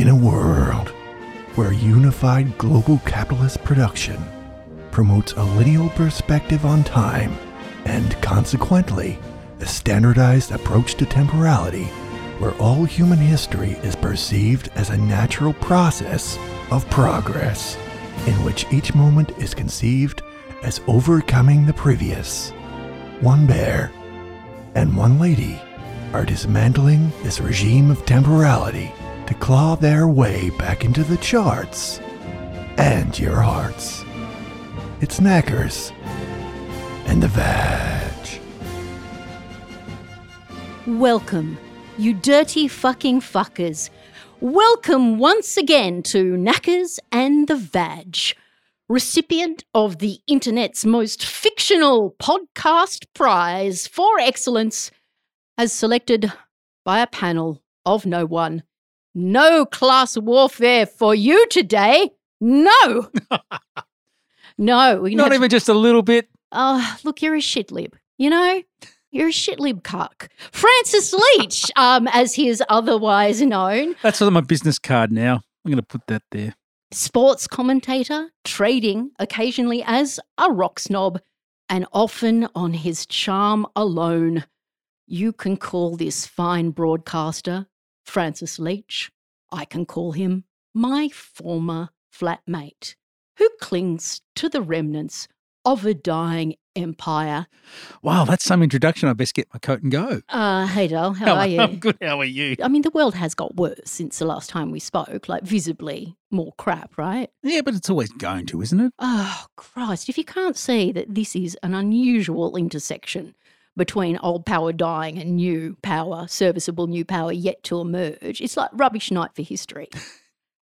In a world where unified global capitalist production promotes a lineal perspective on time and consequently a standardized approach to temporality, where all human history is perceived as a natural process of progress, in which each moment is conceived as overcoming the previous. One bear and one lady are dismantling this regime of temporality to claw their way back into the charts and your hearts. It's Knackers and the Vag. Welcome, you dirty fucking fuckers. Welcome once again to Knackers and the Vag, recipient of the internet's most fictional podcast prize for excellence, as selected by a panel of no one. No class warfare for you today. No. no. Not even just a little bit. Oh, look, you're a shit lib. You know, you're a shit lib cuck. Francis Leach, um, as he is otherwise known, That's on my business card now. I'm going to put that there. sports commentator, trading occasionally as a rock snob, and often on his charm alone. You can call this fine broadcaster Francis Leach. I can call him my former flatmate, who clings to the remnants of a dying empire. Wow, that's some introduction. I best get my coat and go. Uh, hey, Dale, how are you? I'm good. How are you? I mean, the world has got worse since the last time we spoke, like visibly more crap, right? Yeah, but it's always going to, isn't it? Oh, Christ. If you can't see that this is an unusual intersection between old power dying and new power, serviceable new power yet to emerge, it's like rubbish night for history.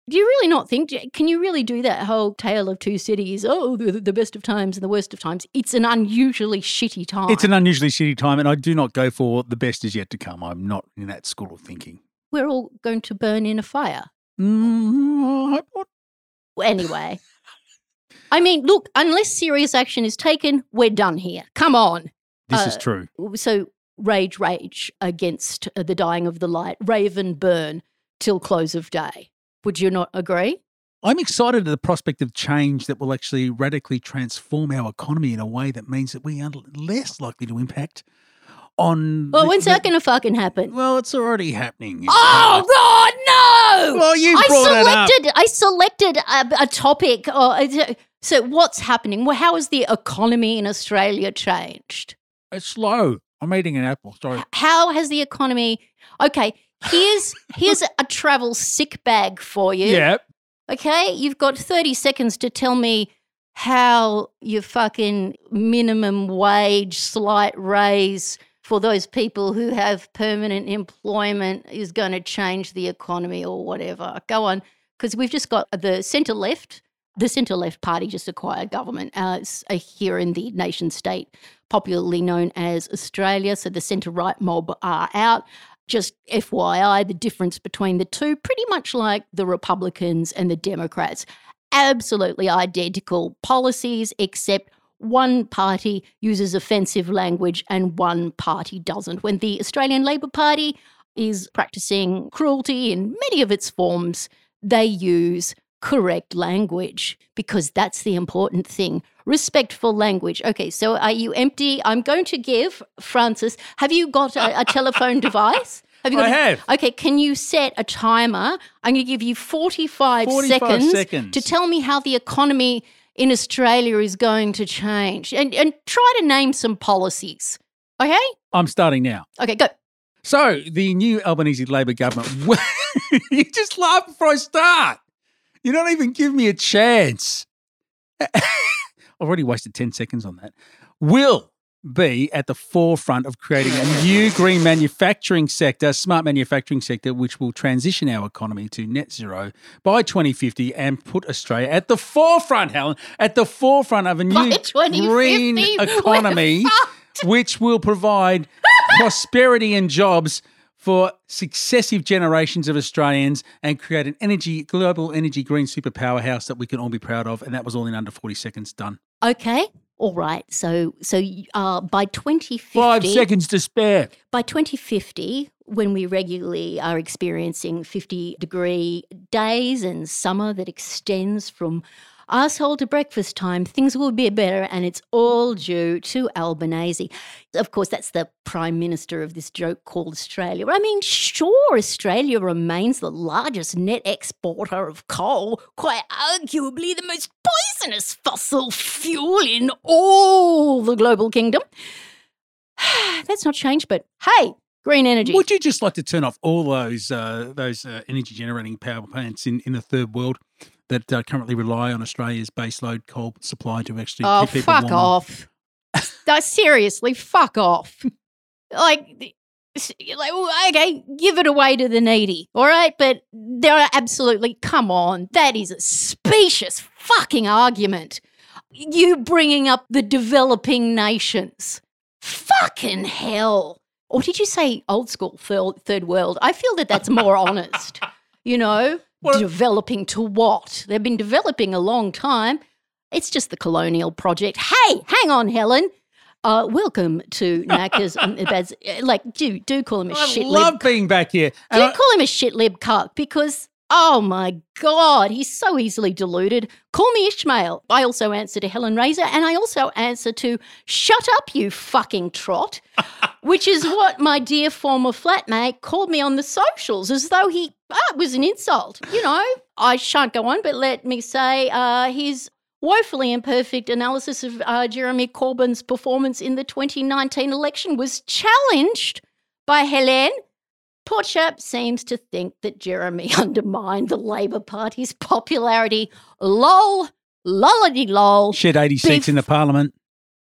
Do you really not think? Can you really do that whole tale of two cities? Oh, the, the best of times and the worst of times. It's an unusually shitty time. It's an unusually shitty time, and I do not go for the best is yet to come. I'm not in that school of thinking. We're all going to burn in a fire. Mm, I hope not. Anyway. I mean, look, unless serious action is taken, we're done here. Come on. This is Uh, true. So, rage, rage against uh, the dying of the light, raven burn till close of day. Would you not agree? I'm excited at the prospect of change that will actually radically transform our economy in a way that means that we are less likely to impact on. Well, the- when's the- that going to fucking happen? Well, it's already happening. Oh. God, no! Well, you I brought it up. selected. I selected a, a topic. Or, so, what's happening? Well, how has the economy in Australia changed? It's slow. I'm eating an apple. Sorry. How has the economy? Okay, here's here's a travel sick bag for you. Yep. Okay, you've got 30 seconds to tell me how your fucking minimum wage slight raise for those people who have permanent employment is going to change the economy or whatever. Go on, because we've just got the centre left. The centre left party just acquired government uh, uh, here in the nation state, popularly known as Australia. So the centre right mob are out. Just FYI, the difference between the two, pretty much like the Republicans and the Democrats. Absolutely identical policies, except one party uses offensive language and one party doesn't. When the Australian Labor Party is practicing cruelty in many of its forms, they use correct language because that's the important thing. Respectful language. Okay, so are you empty? I'm going to give Francis. Have you got a, a telephone device? Have you got I a- have. Okay, can you set a timer? I'm going to give you 45, 45 seconds, seconds. to tell me how the economy in Australia is going to change and, and try to name some policies. Okay? I'm starting now. Okay, go. So the new Albanese Labor government. you just laugh before I start. You don't even give me a chance. I've already wasted 10 seconds on that. Will be at the forefront of creating a new green manufacturing sector, smart manufacturing sector, which will transition our economy to net zero by 2050 and put Australia at the forefront, Helen, at the forefront of a new green economy, which will provide prosperity and jobs for successive generations of Australians and create an energy global energy green super powerhouse that we can all be proud of. And that was all in under 40 seconds done. Okay. All right. So so uh, by 2050 Five seconds to spare. by 2050 when we regularly are experiencing 50 degree days and summer that extends from asshole to breakfast time, things will be better, and it's all due to Albanese. Of course, that's the Prime Minister of this joke called Australia. I mean, sure, Australia remains the largest net exporter of coal, quite arguably the most poisonous fossil fuel in all the global kingdom. that's not changed, but hey, green energy. Would you just like to turn off all those uh, those uh, energy generating power plants in, in the third world that uh, currently rely on Australia's baseload coal supply to actually Oh, keep people fuck warm? off. no, seriously, fuck off. Like, like, okay, give it away to the needy, all right? But there are absolutely, come on, that is a specious fucking argument. You bringing up the developing nations. Fucking hell. Or did you say old school, third, third world? I feel that that's more honest. You know, Well- developing to what? They've been developing a long time. It's just the colonial project. Hey, hang on, Helen. Uh, welcome to Knackers. um, Baz- like, do do call him a I shit love lib. being back here. Do And you I- call him a shit lib cuck? Because oh my god, he's so easily deluded. Call me Ishmael. I also answer to Helen Razer, and I also answer to "Shut up, you fucking trot," which is what my dear former flatmate called me on the socials, as though he ah, it was an insult. You know, I shan't go on, but let me say uh, his woefully imperfect analysis of uh, Jeremy Corbyn's performance in the 2019 election was challenged by Helen. Poor chap seems to think that Jeremy undermined the Labor Party's popularity. Lol, lollity lol. Shed 80 seats in the parliament.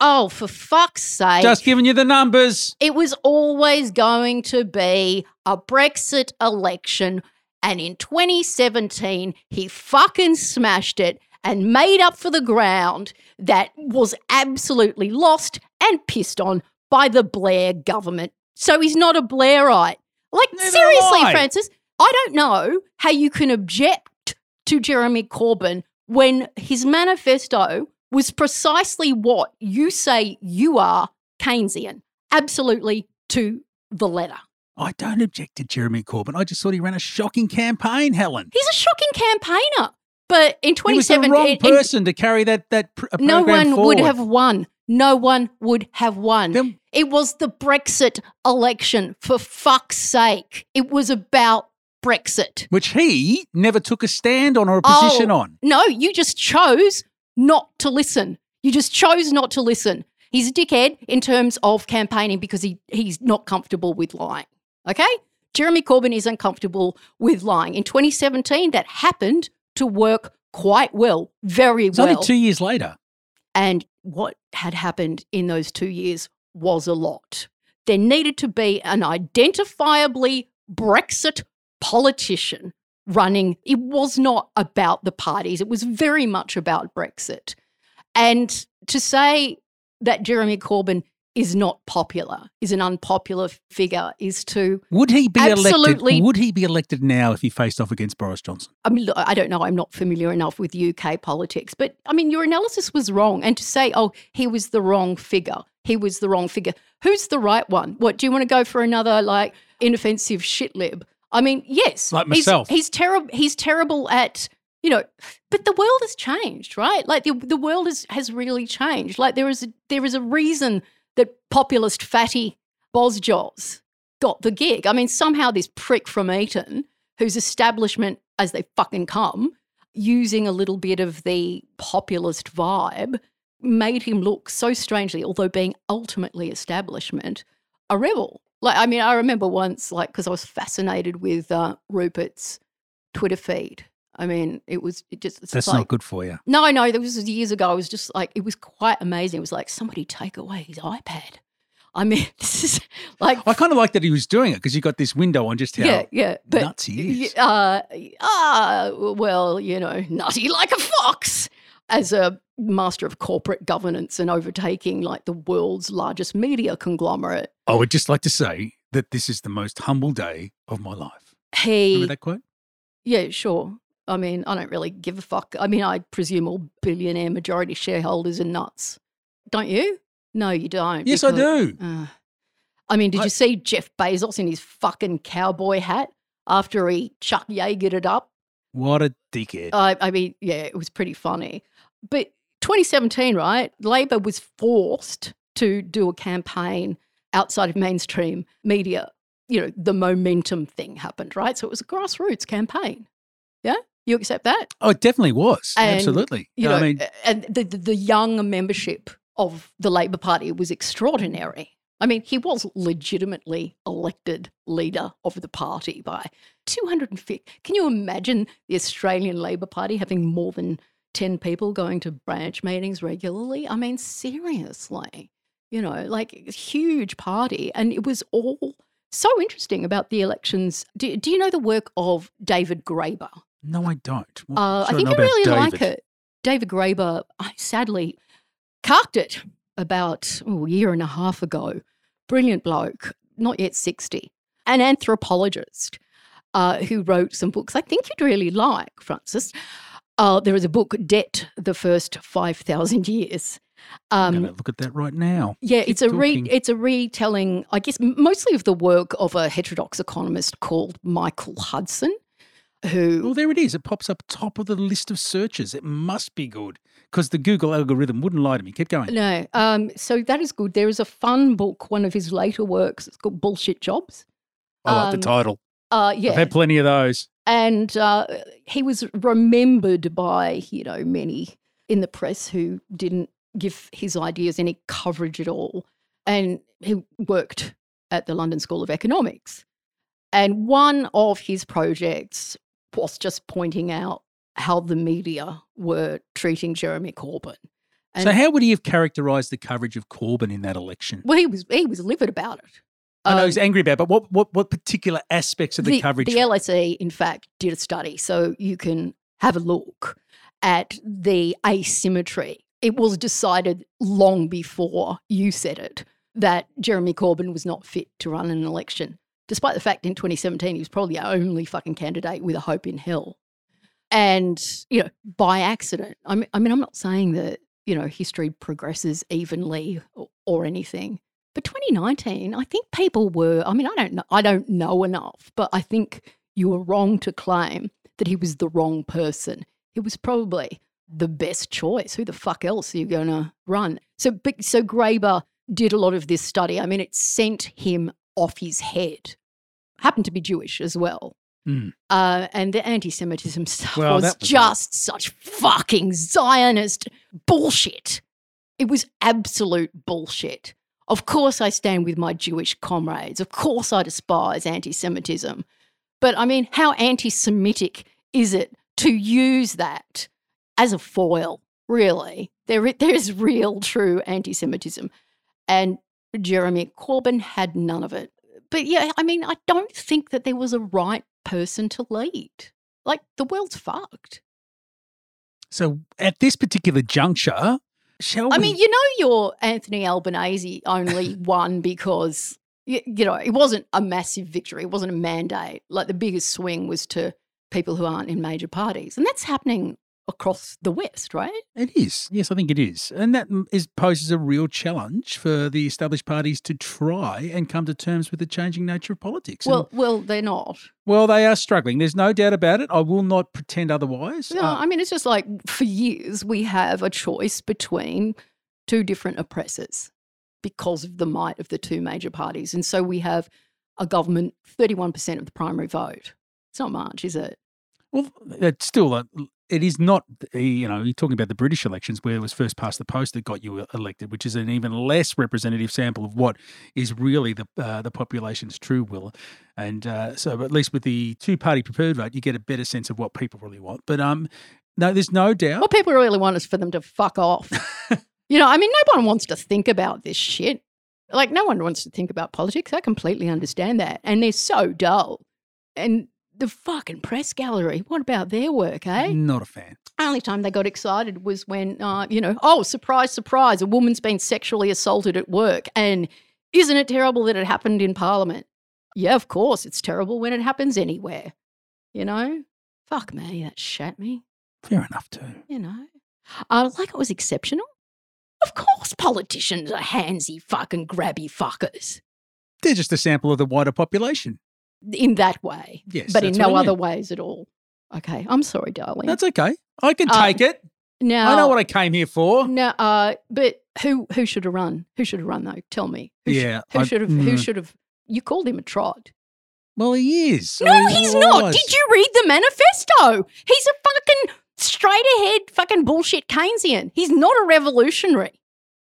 Oh, for fuck's sake. Just giving you the numbers. It was always going to be a Brexit election. And in 2017, he fucking smashed it and made up for the ground that was absolutely lost and pissed on by the Blair government. So he's not a Blairite. Like, Neither seriously. Francis, I don't know how you can object to Jeremy Corbyn when his manifesto was precisely what you say you are Keynesian. Absolutely to the letter. I don't object to Jeremy Corbyn. I just thought he ran a shocking campaign, Helen. He's a shocking campaigner. But in He was the 2017, wrong in- person to carry that that pr- uh, no program one forward. would have won. No one would have won. Then- It was the Brexit election, for fuck's sake. It was about Brexit. which he never took a stand on or a Oh. position on. No, you just chose not to listen. You just chose not to listen. He's a dickhead in terms of campaigning because he, he's not comfortable with lying. Okay? Jeremy Corbyn is uncomfortable with lying. In 2017, that happened to work quite well, very It's well. only two years later. And what had happened in those two years was a lot. There needed to be an identifiably Brexit politician running. It was not about the parties, it was very much about Brexit. And to say that Jeremy Corbyn is not popular, is an unpopular figure, is to Would he be Absolutely. elected? Would he be elected now if he faced off against Boris Johnson? I mean, I don't know. I'm not familiar enough with UK politics, but I mean, your analysis was wrong. And to say, oh, he was the wrong figure, he was the wrong figure. Who's the right one? What do you want to go for another like inoffensive shit lib? I mean, yes, Like he's- myself. He's, terrible. He's terrible at you know, but the world has changed, right? Like the the world is, has really changed. Like there is a, there is a reason that populist fatty Bosjos got the gig. I mean, somehow this prick from Eton, whose establishment as they fucking come, using a little bit of the populist vibe, made him look so strangely, although being ultimately establishment, a rebel. Like, I mean, I remember once, like, because I was fascinated with uh, Rupert's Twitter feed. I mean, it was it just it's That's like, not good for you. no, no, that was years ago. It was just like it was quite amazing. It was like somebody take away his iPad. I mean, this is like I kind of like that he was doing it because you got this window on just how yeah, yeah, but nuts he is. uh, uh, well, you know, nutty like a fox as a master of corporate governance and overtaking like the world's largest media conglomerate. I would just like to say that this is the most humble day of my life. He, Remember that quote? yeah, sure. I mean, I don't really give a fuck. I mean, I presume all billionaire majority shareholders are nuts. Don't you? No, you don't. Yes, I do. Uh, I mean, did I- you see Jeff Bezos in his fucking cowboy hat after he Chuck Yeagered it up? What a dickhead. I, I mean, yeah, it was pretty funny. But 2017, right? Labor was forced to do a campaign outside of mainstream media. You know, the momentum thing happened, right? So it was a grassroots campaign. Yeah, you accept that? oh, it definitely was. And, Absolutely. You know, I mean, and the, the the young membership of the Labor Party was extraordinary. I mean, he was legitimately elected leader of the party by 250. Can you imagine the Australian Labor Party having more than 10 people going to branch meetings regularly? I mean, seriously, you know, like huge party. And it was all so interesting about the elections. Do, do you know the work of David Graeber? no, I don't. Uh, I think you about really like it. David Graeber, I sadly carked it about oh, a year and a half ago. Brilliant bloke, not yet 60, an anthropologist uh, who wrote some books I think you'd really like, Francis. Uh, there is a book, Debt, the First 5,000 Years. I'm Um, look at that right now. yeah, Keep it's a re- it's a retelling, I guess, mostly of the work of a heterodox economist called Michael Hudson, who Well, there it is. It pops up top of the list of searches. It must be good because the Google algorithm wouldn't lie to me. Keep going. No. Um, so that is good. There is a fun book, one of his later works. It's called Bullshit Jobs. I like um, the title. Uh, I've had plenty of those. And uh, he was remembered by, you know, many in the press who didn't give his ideas any coverage at all. And he worked at the London School of Economics. And one of his projects was just pointing out how the media were treating Jeremy Corbyn. so, how would he have characterised the coverage of Corbyn in that election? Well, he was he was livid about it. I know Um, he's angry about, it, but what, what, what particular aspects of the, coverage? The LSE, in fact, did a study, so you can have a look at the asymmetry. It was decided long before you said it that Jeremy Corbyn was not fit to run an election, despite the fact in 2017 he was probably the only fucking candidate with a hope in hell. And, you know, by accident. I mean, I mean I'm not saying that, you know, history progresses evenly or, or anything. But 2019, I think people were. I mean, I don't know. I don't know enough, but I think you were wrong to claim that he was the wrong person. He was probably the best choice. Who the fuck else are you going to run? So, so Graeber did a lot of this study. I mean, it sent him off his head. Happened to be Jewish as well. Mm. Uh, and the anti-Semitism stuff Well, was, was just such fucking Zionist bullshit. It was absolute bullshit. Of course, I stand with my Jewish comrades. Of course, I despise anti Semitism. But I mean, how anti Semitic is it to use that as a foil? Really? There, there is real, true anti Semitism. And Jeremy Corbyn had none of it. But yeah, I mean, I don't think that there was a right person to lead. Like, the world's fucked. so, at this particular juncture, shall I we? mean, you know, your Anthony Albanese only won because, you, you know, it wasn't a massive victory. It wasn't a mandate. Like the biggest swing was to people who aren't in major parties. And that's happening across the West, right? It is. Yes, I think it is. And that poses a real challenge for the established parties to try and come to terms with the changing nature of politics. And, Well, well, they're not. well, they are struggling. There's no doubt about it. I will not pretend otherwise. No, Uh, I mean, it's just like for years we have a choice between two different oppressors because of the might of the two major parties. And so we have a government, 31% of the primary vote. It's not much, is it? well, it's still, a, it is not, you know, you're talking about the British elections where it was first past the post that got you e, elected, which is an even less representative sample of what is really the uh, the population's true will. And uh, so, at least with the two party preferred vote, you get a better sense of what people really want. But um, no, there's no doubt. What people really want is for them to fuck off. you know, I mean, no one wants to think about this shit. Like, no one wants to think about politics. I completely understand that. And they're so dull. And the fucking press gallery, what about their work, eh? Not a fan. Only time they got excited was when, uh, you know, oh, surprise, surprise, a woman's been sexually assaulted at work. And isn't it terrible that it happened in Parliament? Yeah, of course, it's terrible when it happens anywhere. You know? Fuck me, that shat me Fair enough, too. you know. Uh, like it was exceptional. Of course, politicians are handsy, fucking grabby fuckers. They're just a sample of the wider population. In that way, Yes, but in no I other ways at all. Okay, I'm sorry, darling. That's okay. I can Uh, take it. now, I know what I came here for. No, uh, but who who should have run? Who should have run though? Tell me. Who should- Yeah, who should have? Who mm. should have? You called him a trot. Well, he is. No, Or he he's not. Did you read the manifesto? He's a fucking straight ahead fucking bullshit Keynesian. He's not a revolutionary.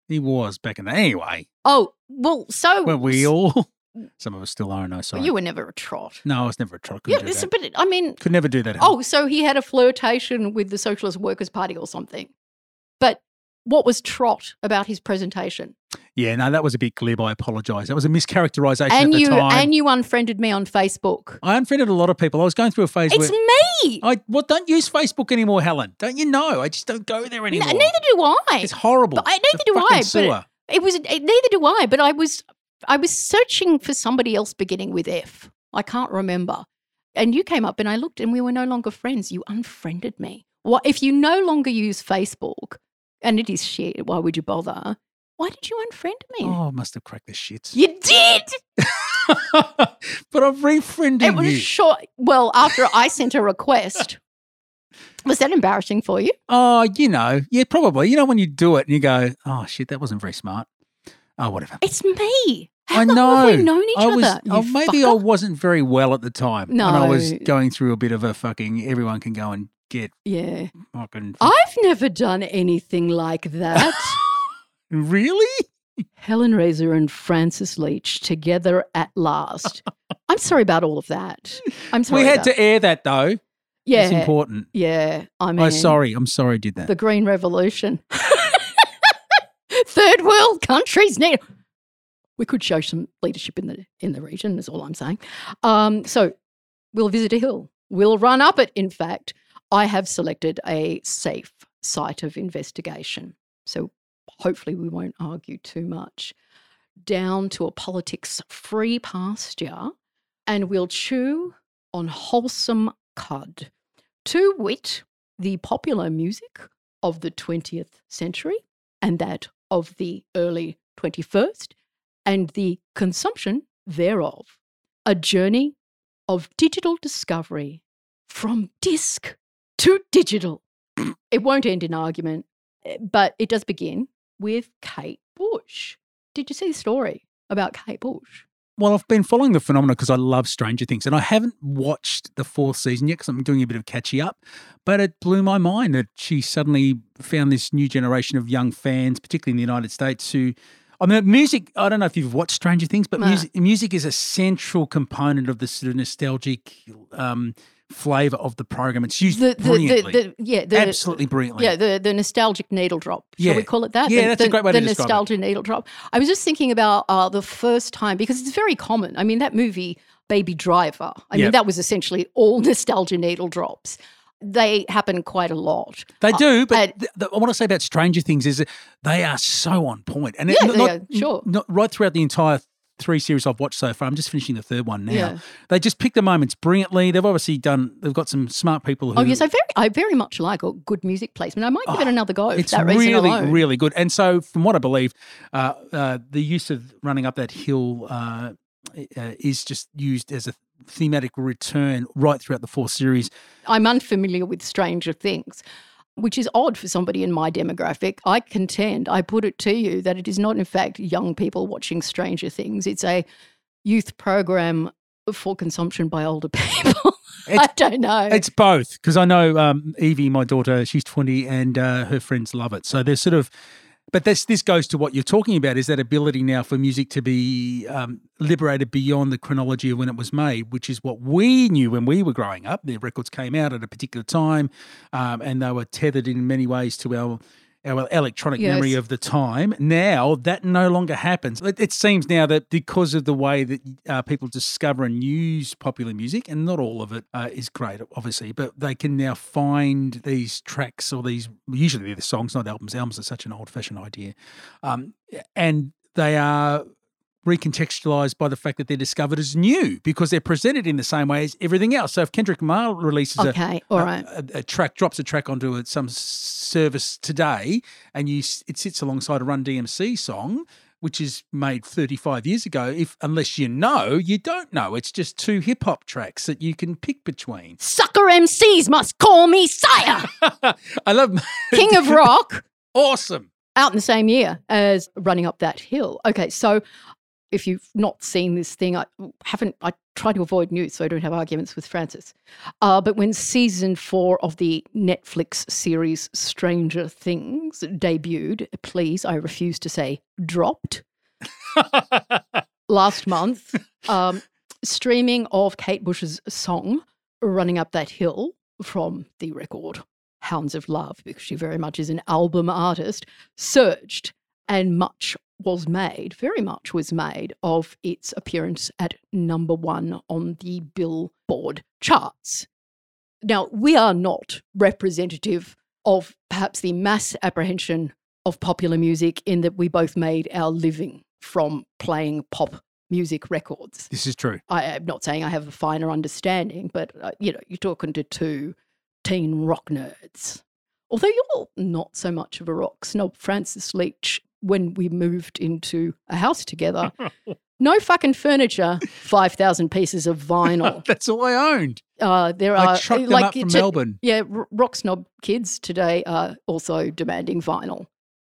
He was back in the anyway. Oh well, so were we all, some of us still are. No, sorry. you were never a trot. no, I was never a trot. Yeah, Couldn't do listen, but I mean, Could never do that. Oh, so he had a flirtation with the Socialist Workers Party or something. But what was trot about his presentation? yeah, no, that was a bit glib. I apologise. That was a mischaracterisation and at the you time. and you unfriended me on Facebook. I unfriended a lot of people. I was going through a phase It's me. I well, don't use Facebook anymore, Helen. Don't you know? I just don't go there anymore. neither do I. It's horrible. But I- neither do I, but- sewer. It was it, neither do I, but I was I was searching for somebody else beginning with F. I can't remember. And you came up and I looked and we were no longer friends. You unfriended me. What if you no longer use Facebook and it is shit, why would you bother? Why did you unfriend me? Oh, I must have cracked the shits. You did. but I'm refriending It was you. short. Well, after I sent a request. Was that embarrassing for you? Oh, you know, yeah, probably. You know, when you do it and you go, oh shit, that wasn't very smart. Oh, whatever. It's me. How I know. have we known each I was, other? oh, maybe I wasn't very well at the time. And I was going through a bit of a fucking. Everyone can go and get Yeah. fucking. I've never done anything like that. really? Helen Razer and Francis Leach together at last. I'm sorry about all of that. I'm sorry. we had to air that though. Yeah. It's important. Yeah. I oh, mean, Oh, sorry. I'm sorry I did that. The Green Revolution. Third world countries need. We could show some leadership in the in the region. Is all I'm saying. Um, so we'll visit a hill. We'll run up it. In fact, I have selected a safe site of investigation. So hopefully we won't argue too much. Down to a politics free pasture, and we'll chew on wholesome cud. To wit, the popular music of the 20th century and that of the early 21st, and the consumption thereof. A journey of digital discovery from disc to digital. it won't end in argument, eh, but it does begin with Kate Bush. Did you see the story about Kate Bush? Well, I've been following the phenomenon because I love Stranger Things, and I haven't watched the fourth season yet because I'm doing a bit of catching up. But it blew my mind that she suddenly found this new generation of young fans, particularly in the United States, who. I mean, music. I don't know if you've watched Stranger Things, but No. music, music is a central component of the sort of nostalgic um, flavor of the program. It's used The, the, the, brilliantly, the, yeah, the, absolutely brilliantly. Yeah, the, the nostalgic needle drop. Shall Yeah. we call it that? Yeah, the, that's a great way the to describe it. nostalgia needle drop. I was just thinking about uh, the first time because it's very common. I mean, that movie, Baby Driver. I Yeah. mean, that was essentially all nostalgia needle drops. They happen quite a lot. They do, but and- th- th- I want to say about Stranger Things is that they are so on point, and it- Yeah, not, they not- are, sure. not right throughout the entire three series I've watched so far. I'm just finishing the third one now. Yeah. They just pick the moments brilliantly. They've obviously done. They've got some smart people who. Oh yes, I very, I very much like a good music placement. I might give it another go. Oh, It's really, really good. And so, from what I believe, uh, uh, the use of running up that hill uh, uh, is just used as a thematic return right throughout the four series. I'm unfamiliar with Stranger Things, which is odd for somebody in my demographic. I contend, I put it to you, that it is not, in fact, young people watching Stranger Things. It's a youth program for consumption by older people. I don't know. It's both because I know um, Evie, my daughter, she's twenty, and uh, her friends love it. So there's sort of, but this this goes to what you're talking about is that ability now for music to be um, liberated beyond the chronology of when it was made, which is what we knew when we were growing up. The records came out at a particular time, um, and they were tethered in many ways to our. Our electronic memory of the time. Now that no longer happens. It, it seems now that because of the way that uh, people discover and use popular music, and not all of it uh, is great, obviously, but they can now find these tracks or these usually they're the songs, not albums. Albums are such an old-fashioned idea, um, and they are recontextualized by the fact that they're discovered as new because they're presented in the same way as everything else. So if Kendrick Lamar releases a, okay, a- right. a, a track drops a track onto a, some service today, and you it sits alongside a Run DMC song. which is made 35 years ago, if unless you know, you don't know. It's just two hip hop tracks that you can pick between. Sucker MCs must call me sire. I love King of Rock awesome. out in the same year as Running Up That Hill. Okay, so if you've not seen this thing, I haven't. I try to avoid news so I don't have arguments with Francis. Uh, but when season four of the Netflix series Stranger Things debuted, please, I refuse to say dropped last month, um, streaming of Kate Bush's song "Running Up That Hill" from the record Hounds of Love, because she very much is an album artist, surged and much was made, very much was made of its appearance at number one on the Billboard charts. Now, we are not representative of perhaps the mass apprehension of popular music in that we both made our living from playing pop music records. This is true. I am not saying I have a finer understanding, but uh, you know, you're talking to two teen rock nerds. Although you're not so much of a rock snob, Francis Leach, when we moved into a house together, no fucking furniture, 5,000 pieces of vinyl. That's all I owned. Uh, there I are trucked them like up from it's- Melbourne. yeah, rock snob kids today are also demanding vinyl.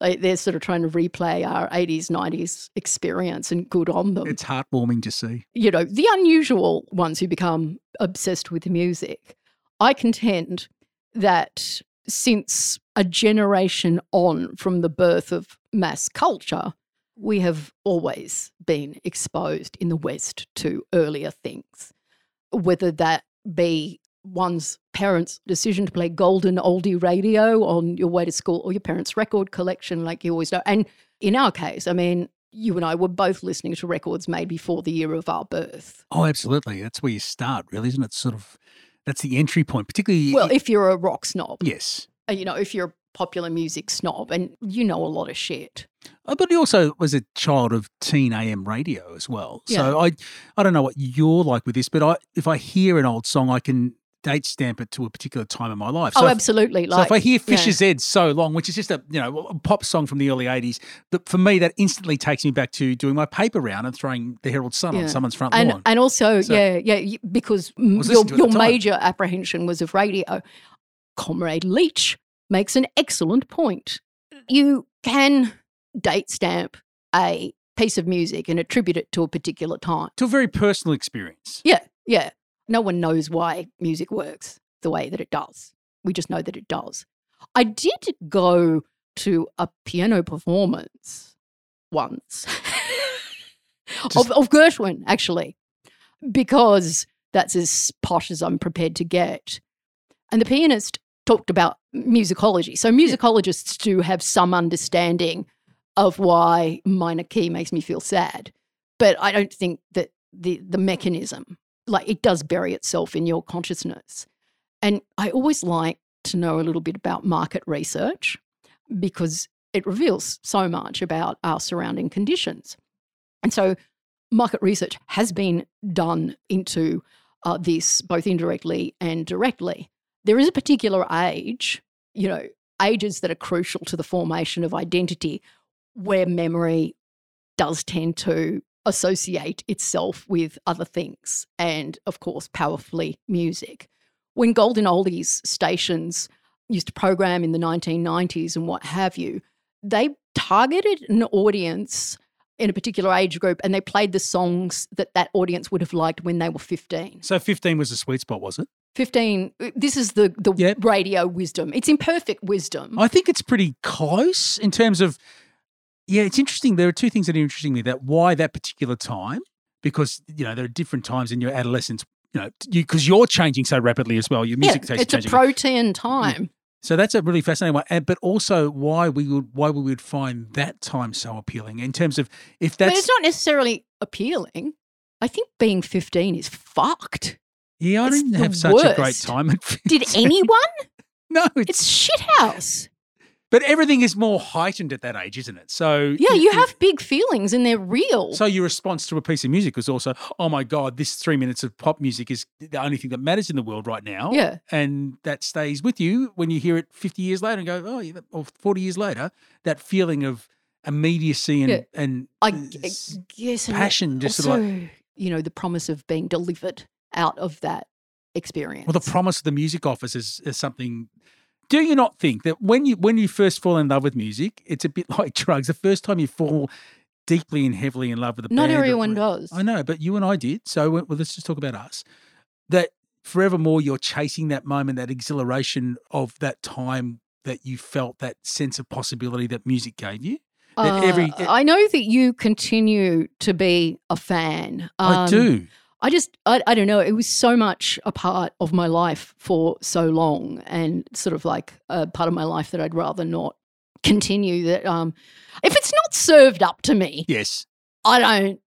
They're sort of trying to replay our 80s, 90s experience and good on them. It's heartwarming to see. you know, the unusual ones who become obsessed with music. I contend that since a generation on from the birth of mass culture, we have always been exposed in the West to earlier things, whether that be one's parents' decision to play golden oldie radio on your way to school or your parents' record collection, like you always know. And in our case, I mean, you and I were both listening to records made before the year of our birth. Oh, absolutely. That's where you start, really, isn't it? Sort of, that's the entry point, particularly. Well, if you're a rock snob, yes. uh, you know, if you're a popular music snob and you know a lot of shit. Uh, But he also was a child of teen AM radio as well. So I, I don't know what you're like with this, but I, if I hear an old song, I can date stamp it to a particular time in my life. Oh, so oh, if- absolutely. So Like, if I hear yeah. Fischer-Z so long, which is just a you know a pop song from the early '80s, that for me that instantly takes me back to doing my paper round and throwing the Herald Sun Yeah. on someone's front and lawn. and also So- yeah yeah because your listening to it at your major apprehension was of radio comrade leach makes an excellent point you can date stamp a piece of music and attribute it to a particular time to a very personal experience. yeah yeah no one knows why music works the way that it does. We just know that it does. I did go to a piano performance once. Of, of Gershwin, actually, because that's as posh as I'm prepared to get. And the pianist talked about musicology. So musicologists do have some understanding of why minor key makes me feel sad, but I don't think that the the mechanism, like it does bury itself in your consciousness. And I always like to know a little bit about market research because it reveals so much about our surrounding conditions. And so, market research has been done into uh, this both indirectly and directly. There is a particular age, you know, ages that are crucial to the formation of identity where memory does tend to associate itself with other things and, of course, powerfully music. When Golden Oldies stations used to program in the 1990s and what have you, they targeted an audience in a particular age group and they played the songs that that audience would have liked when they were 15. So 15 was the sweet spot, was it? 15 this is the the Yep. radio wisdom. It's imperfect wisdom. I think it's pretty close in terms of. Yeah, it's interesting. There are two things that are interesting me. That why that particular time, because you know there are different times in your adolescence. You know, because you, are changing so rapidly as well. Your yeah, music taste it's a protein time. So that's a really fascinating one, and, but also why we would why we would find that time so appealing in terms of if But it's not necessarily appealing. I think being 15 is fucked. yeah I it's didn't have such a great time. At Did anyone? No, it's, It's shithouse. But everything is more heightened at that age, isn't it? So Yeah, you have big feelings and they're real. So your response to a piece of music was also, "Oh my god, this three minutes of pop music is the only thing that matters in the world right now." Yeah. and that stays with you when you hear it fifty years later and go, "Oh," yeah, or forty years later, that feeling of immediacy and Yeah. and I uh, s- guess passion, just also, sort of like you know, the promise of being delivered out of that experience. well, the promise of the music office is, is something. Do you not think that when you when you first fall in love with music, it's a bit like drugs? The first time you fall deeply and heavily in love with a Not band everyone does. I know, but you and I did. So well, let's just talk about us. That forevermore you're chasing that moment, that exhilaration of that time that you felt that sense of possibility that music gave you. that every- Uh, I know that you continue to be a fan. I Um, do. I just, I, I don't know. It was so much a part of my life for so long, and sort of like a part of my life that I'd rather not continue. That um, if it's not served up to me, Yes. I don't.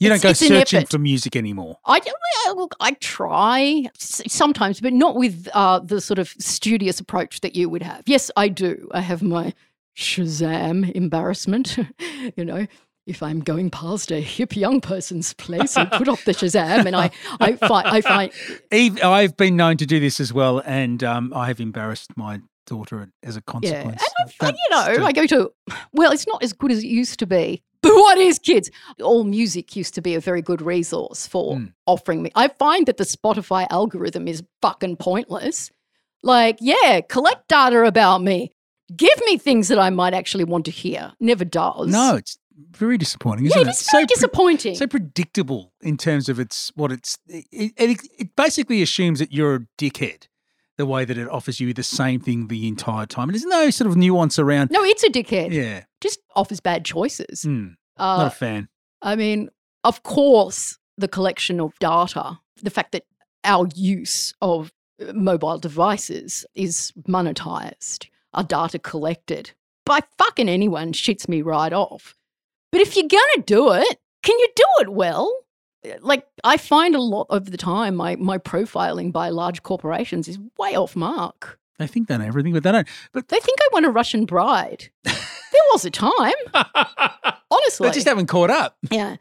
You don't go searching for music anymore. I I- look. I try sometimes, but not with uh, the sort of studious approach that you would have. Yes, I do. I have my Shazam embarrassment. you know, if I'm going past a hip young person's place, I put up the Shazam, and I I find I find Eve, I've been known to do this as well, and um, I have embarrassed my daughter as a yeah, consequence. and I, you know, I go to well, it's not as good as it used to be. But what is kids? All music used to be a very good resource for Mm. offering me. I find that the Spotify algorithm is fucking pointless. Like, yeah, collect data about me. Give me things that I might actually want to hear. Never does. no, it's very disappointing, isn't yeah, it? it is very pre- disappointing. so predictable in terms of its what it's. It, it, it basically assumes that you're a dickhead. The way that it offers you the same thing the entire time, and there's no sort of nuance around. no, it's a dickhead. Yeah, Just offers bad choices. Not Uh, a fan. I mean, of course, the collection of data, the fact that our use of uh, mobile devices is monetized, our data collected by fucking anyone shits me right off. But if you're going to do it, can you do it well? Like, I find a lot of the time my, my profiling by large corporations is way off mark. They think they know everything, but they don't. But They think I want a Russian bride. there was a time, honestly. they just haven't caught up. Yeah.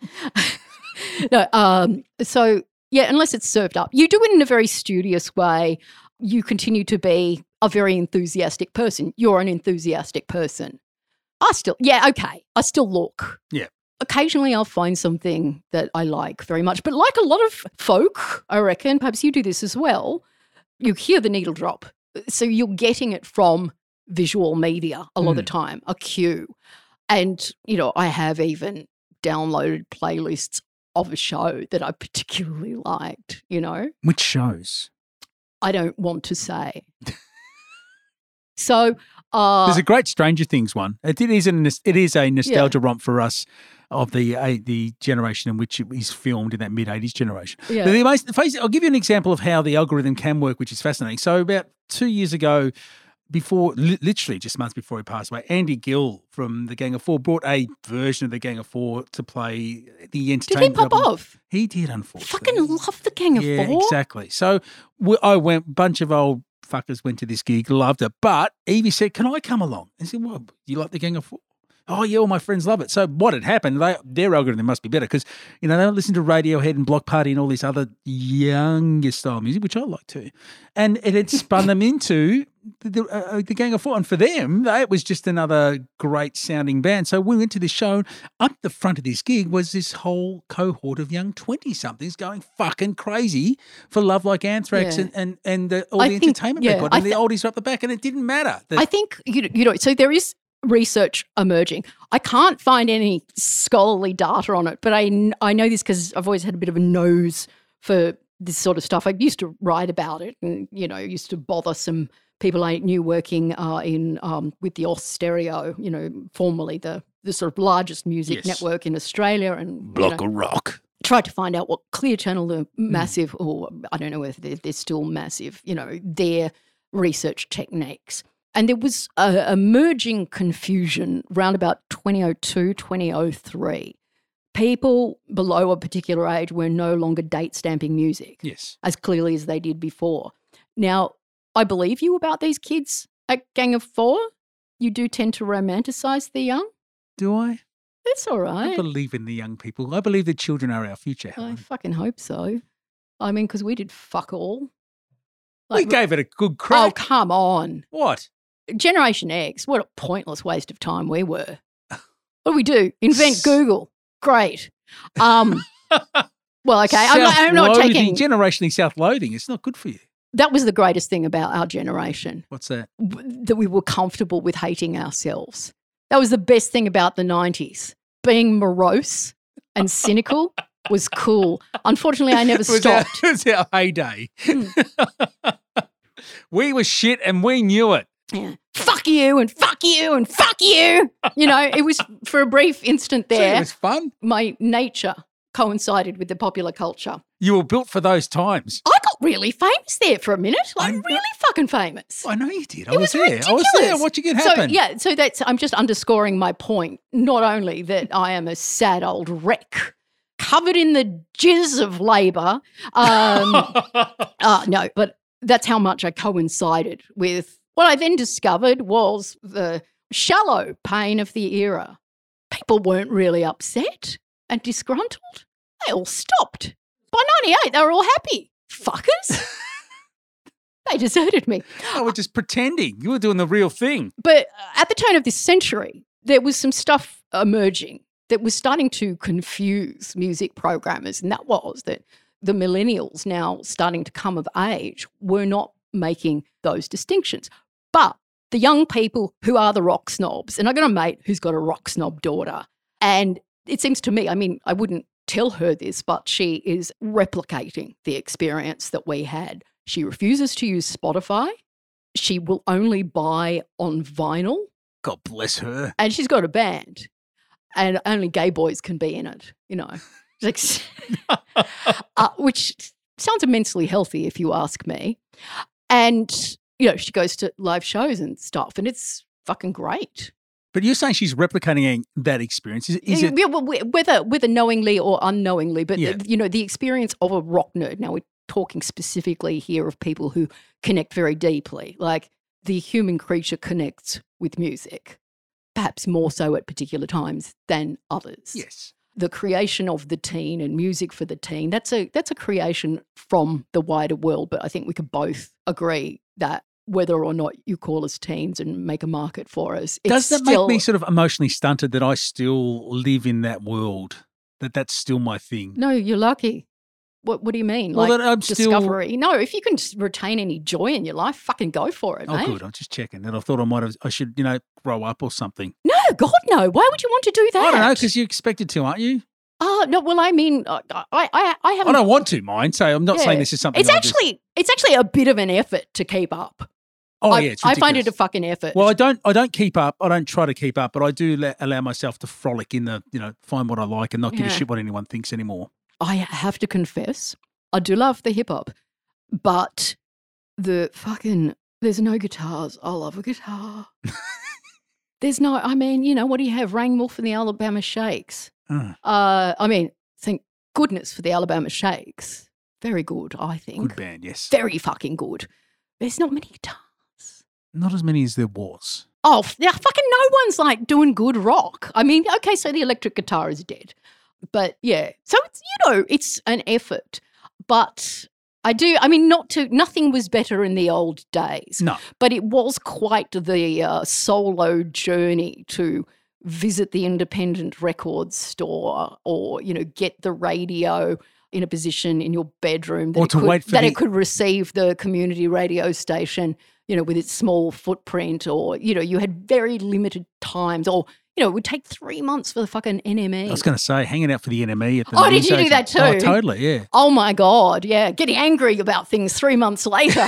no, um, so yeah, unless it's served up. You do it in a very studious way. You continue to be a very enthusiastic person. You're an enthusiastic person. I still, yeah, okay. I still look. Yeah. Occasionally I'll find something that I like very much. But like a lot of folk, I reckon, perhaps you do this as well, you hear the needle drop. So you're getting it from visual media a lot of the hmm. time, a cue. And, you know, I have even downloaded playlists of a show that I particularly liked, you know? Which shows? I don't want to say. so, uh, There's a great Stranger Things one. It is a it is a nostalgia romp for us of the uh, the generation in which it was filmed in that mid '80s generation. yeah. But the most, I'll give you an example of how the algorithm can work, which is fascinating. So about two years ago, before li- literally just months before he passed away, Andy Gill from the Gang of Four brought a version of the Gang of Four to play the entertainment. Did he pop album. off? He did, unfortunately. Fucking love the Gang of yeah, Four. exactly. So I went, bunch of old fuckers went to this gig, loved it. But Evie said, Can I come along? I said, Well, you like the Gang of Four? Oh, yeah, all my friends love it. So what had happened, they, their algorithm must be better because, you know, they don't listen to Radiohead and Bloc Party and all this other younger style music, which I like too. And it had spun them into the, the, uh, the Gang of Four. And for them, it was just another great sounding band. So we went to this show. Up the front of this gig was this whole cohort of young 20 somethings going fucking crazy for Love Like Anthrax Yeah. and, and, and the, all I the think- entertainment yeah, And the oldies were up the back, and it didn't matter. The- I think you know, you know. So there is research emerging. I can't find any scholarly data on it, but I I know this because I've always had a bit of a nose for this sort of stuff. I used to write about it, and you know, used to bother some people I knew working uh, in um, with the Austereo. You know, formerly the the sort of largest music Yes. network in Australia, and you know, of rock. tried to find out what Clear Channel, the massive, or I don't know if they're, they're still massive, you know, their research techniques. And there was a emerging confusion around about 2002, 2003. People below a particular age were no longer date stamping music Yes. as clearly as they did before. Now, I believe you about these kids at Gang of Four. You do tend to romanticize the young. Do I? That's all right. I believe in the young people. I believe the children are our future. I fucking hope so. I mean, because we did fuck all. we gave it a good crack. oh, come on. what? Generation X, what a pointless waste of time we were. What do we do? Invent Google. Great. Um, well, okay. I'm not, I'm not taking. generationally self-loathing. It's not good for you. That was the greatest thing about our generation What's that? that we were comfortable with hating ourselves. That was the best thing about the 90s. Being morose and cynical was cool. Unfortunately, I never It was our, stopped. it was our heyday. Hmm. we were shit and we knew it. Yeah. Fuck you and fuck you and fuck you. You know, it was for a brief instant Gee, it was fun. My nature coincided with the popular culture. You were built for those times. I got really famous there for a minute. Like I'm really fucking famous. I know you did. I It was, was there. I was there ridiculous. watching it happen. So yeah, so that's I'm just underscoring my point. Not only that I am a sad old wreck, covered in the jizz of labour. Um, uh, no, but that's how much I coincided with. What I then discovered was the shallow pain of the era. People weren't really upset and disgruntled. They all stopped. By 98, they were all happy. Fuckers. they deserted me. I was just pretending. You were doing the real thing. But uh, at the turn of this century, there was some stuff emerging that was starting to confuse music programmers. And that was that the millennials now starting to come of age were not making those distinctions. But the young people who are the rock snobs, and I got a mate who's got a rock snob daughter. And it seems to me, I mean, I wouldn't tell her this, but she is replicating the experience that we had. She refuses to use Spotify. She will only buy on vinyl, God bless her. and she's got a band, and only gay boys can be in it, you know. Like, uh, which sounds immensely healthy if you ask me. And, you know, she goes to live shows and stuff, and it's fucking great. But you're saying she's replicating that experience. Is, is Yeah, it? yeah, well, whether whether knowingly or unknowingly, but Yeah. you know the experience of a rock nerd. Now we're talking specifically here of people who connect very deeply. Like the human creature connects with music, perhaps more so at particular times than others. Yes. The creation of the teen and music for the teen that's a that's a creation from the wider world. But I think we could both agree that whether or not you call us teens and make a market for us, it's Does that still, make me sort of emotionally stunted that I still live in that world? That that's still my thing. No, you're lucky. What What do you mean? Well, like that I'm still- No, if you can retain any joy in your life, fucking go for it, Oh, mate. good. I'm just checking. And I thought I might have. I should, you know, grow up or something. No, God, no. Why would you want to do that? I don't know because you're expected to, aren't you? Oh no. Well, I mean, I I I, I I haven't. don't want to, mind. So I'm not saying this is something. It's I just- actually it's actually a bit of an effort to keep up. Oh I, yeah, I find it a fucking effort. Well, I don't. I don't keep up. I don't try to keep up, but I do let, allow myself to frolic in the, you know, find what I like and not give a shit what anyone thinks anymore. I have to confess, I do love the hip hop, but the fucking there's no guitars. I love a guitar. there's no. I mean, you know, what do you have? Rain Wolf and the Alabama Shakes. Ah, Uh, I mean, thank goodness for the Alabama Shakes. Very good, I think. good band, yes. Very fucking good. There's not many guitars. Not as many as there was. Oh, yeah, fucking no one's like doing good rock. I mean, okay, so the electric guitar is dead. But yeah, so it's, you know, it's an effort. But I do, I mean, not to, nothing was better in the old days. No, But it was quite the uh, solo journey to visit the independent record store or, you know, get the radio in a position in your bedroom that, Or it, to could, wait for that the- it could receive the community radio station, you know, with its small footprint or, you know, you had very limited times or, you know, it would take three months for the fucking NME. I was going to say, hanging out for the NME at the. Oh, did you do that Oh, too? totally, yeah. Oh my God. Yeah. Getting angry about things three months later.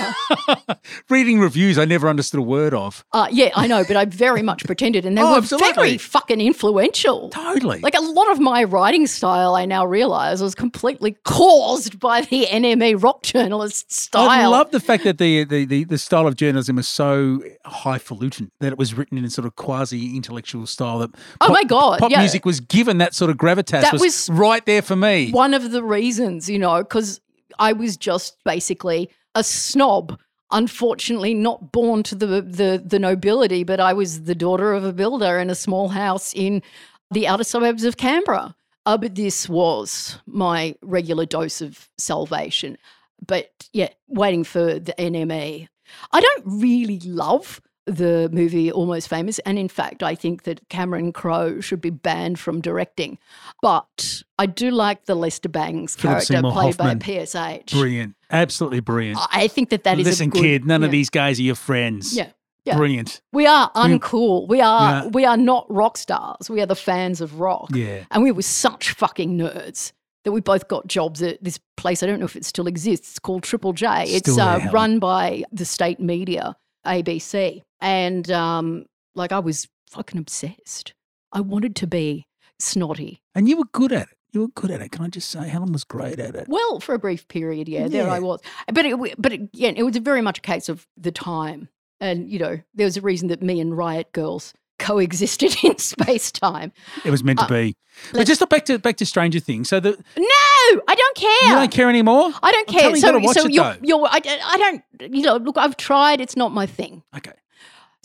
Reading reviews I never understood a word of. Uh, yeah, I know, but I very much pretended, and they Oh, were absolutely. very fucking influential. Totally. Like a lot of my writing style, I now realize was completely caused by the NME rock journalist style. I love the fact that the, the, the, the style of journalism was so highfalutin that it was written in a sort of quasi intellectual style that Oh pop, my God, pop yeah. music was given that sort of gravitas That was, was right there for me. one of the reasons, you know, because I was just basically a snob. Unfortunately, not born to the, the the nobility, but I was the daughter of a builder in a small house in the outer suburbs of Canberra. Uh, but this was my regular dose of salvation. But yeah, waiting for the NME. I don't really love the movie Almost Famous. And in fact, I think that Cameron Crowe should be banned from directing. But I do like the Lester Bangs Philip character Seymour played Hoffman. by PSH. Brilliant. Absolutely brilliant. I think that that is Listen, a good, kid, none of these guys are your friends. Yeah. Yeah. Brilliant. We are uncool. We are Yeah. we are not rock stars. We are the fans of rock. Yeah. And we were such fucking nerds that we both got jobs at this place. I don't know if it still exists. It's called Triple J. It's Still there, uh, run by the state media, ABC. And um, like I was fucking obsessed. I wanted to be snotty. And you were good at it. You were good at it. Can I just say, Helen was great at it. Well, for a brief period, yeah, there I was. But it, but again, it was very much a case of the time, and you know, there was a reason that me and Riot Girls coexisted in space time. It was meant to Uh, be. But just back to back to Stranger Things. So the, No, I don't care. you don't care anymore. I don't care. so, you so you're, you're, I, I don't, you know, look, I've tried. It's not my thing. Okay.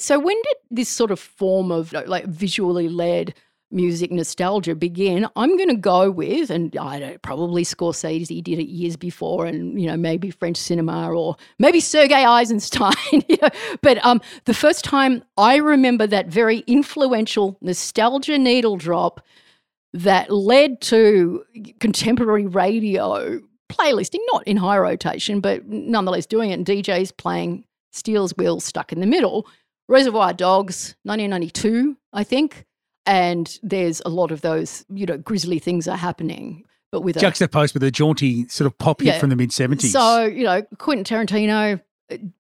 So when did this sort of form of like visually led music nostalgia begin? I'm going to go with, and I don't probably Scorsese did it years before, and you know maybe French cinema or maybe Sergei Eisenstein. you know. But um, the first time I remember that very influential nostalgia needle drop that led to contemporary radio playlisting, not in high rotation, but nonetheless doing it, and DJs playing Stealers Wheel stuck in the middle. Reservoir Dogs, 1992, I think. And there's a lot of those, you know, grisly things are happening, but with a. Juxtaposed with a jaunty sort of pop hit Yeah. from the mid 70s. So, you know, Quentin Tarantino.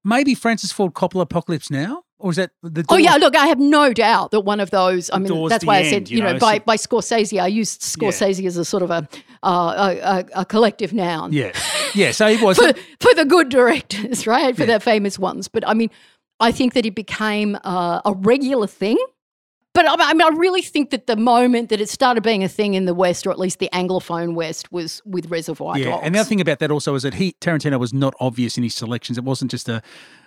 Maybe Francis Ford Coppola Apocalypse Now? Or is that the Oh, yeah, look, I have no doubt that one of those, I mean, that's why I said, you know, know, by, so- by Scorsese, I used Scorsese as a sort of a, uh, a, a, a collective noun. Yeah. Yeah. So it was. for, for the good directors, right? For Yeah. the famous ones. But I mean, I think that it became uh, a regular thing. But I I mean, I really think that the moment that it started being a thing in the West, or at least the Anglophone West, was with Reservoir yeah. Dogs. And the other thing about that also is that he Tarantino was not obvious in his selections. It wasn't just a,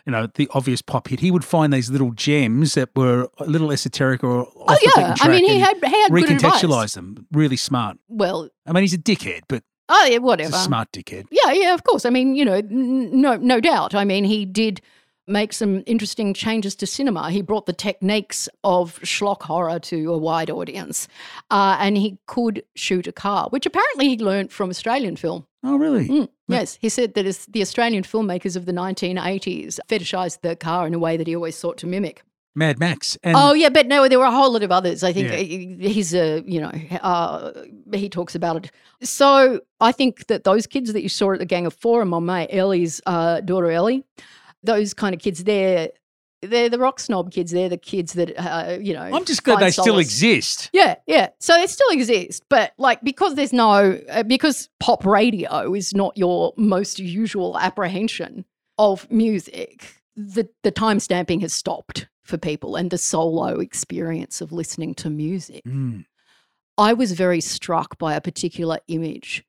you know, the obvious pop hit. He would find these little gems that were a little esoteric or oh yeah, I mean, he had he had recontextualize them. Really smart. Well, I mean, he's a dickhead, but oh yeah, whatever. a smart dickhead. Yeah, yeah, of course. I mean, you know, n- no, no doubt. I mean, he did make some interesting changes to cinema. He brought the techniques of schlock horror to a wide audience, uh, and he could shoot a car, which apparently he learned from Australian film. Oh, really? Mm, yes, he said that the Australian filmmakers of the 1980s fetishized the car in a way that he always sought to mimic. Mad Max. And oh yeah, but no, there were a whole lot of others. I think Yeah. uh, he's a you know uh, he talks about it. So I think that those kids that you saw at the Gang of Four and my mate Ellie's uh, daughter Ellie, those kind of kids, they're they're the rock snob kids. They're the kids that uh, you know. I'm just glad they still exist. Yeah, yeah. So they still exist, but like because there's no uh, because pop radio is not your most usual apprehension of music, the the time stamping has stopped for people and the solo experience of listening to music. Mm. I was very struck by a particular image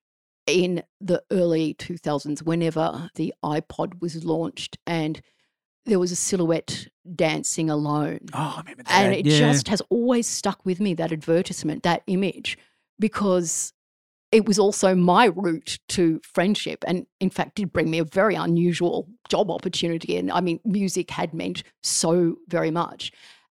in the early 2000s whenever the iPod was launched and there was a silhouette dancing alone Oh, I remember that. and it yeah. just has always stuck with me that advertisement that image because it was also my route to friendship and in fact did bring me a very unusual job opportunity and i mean music had meant so very much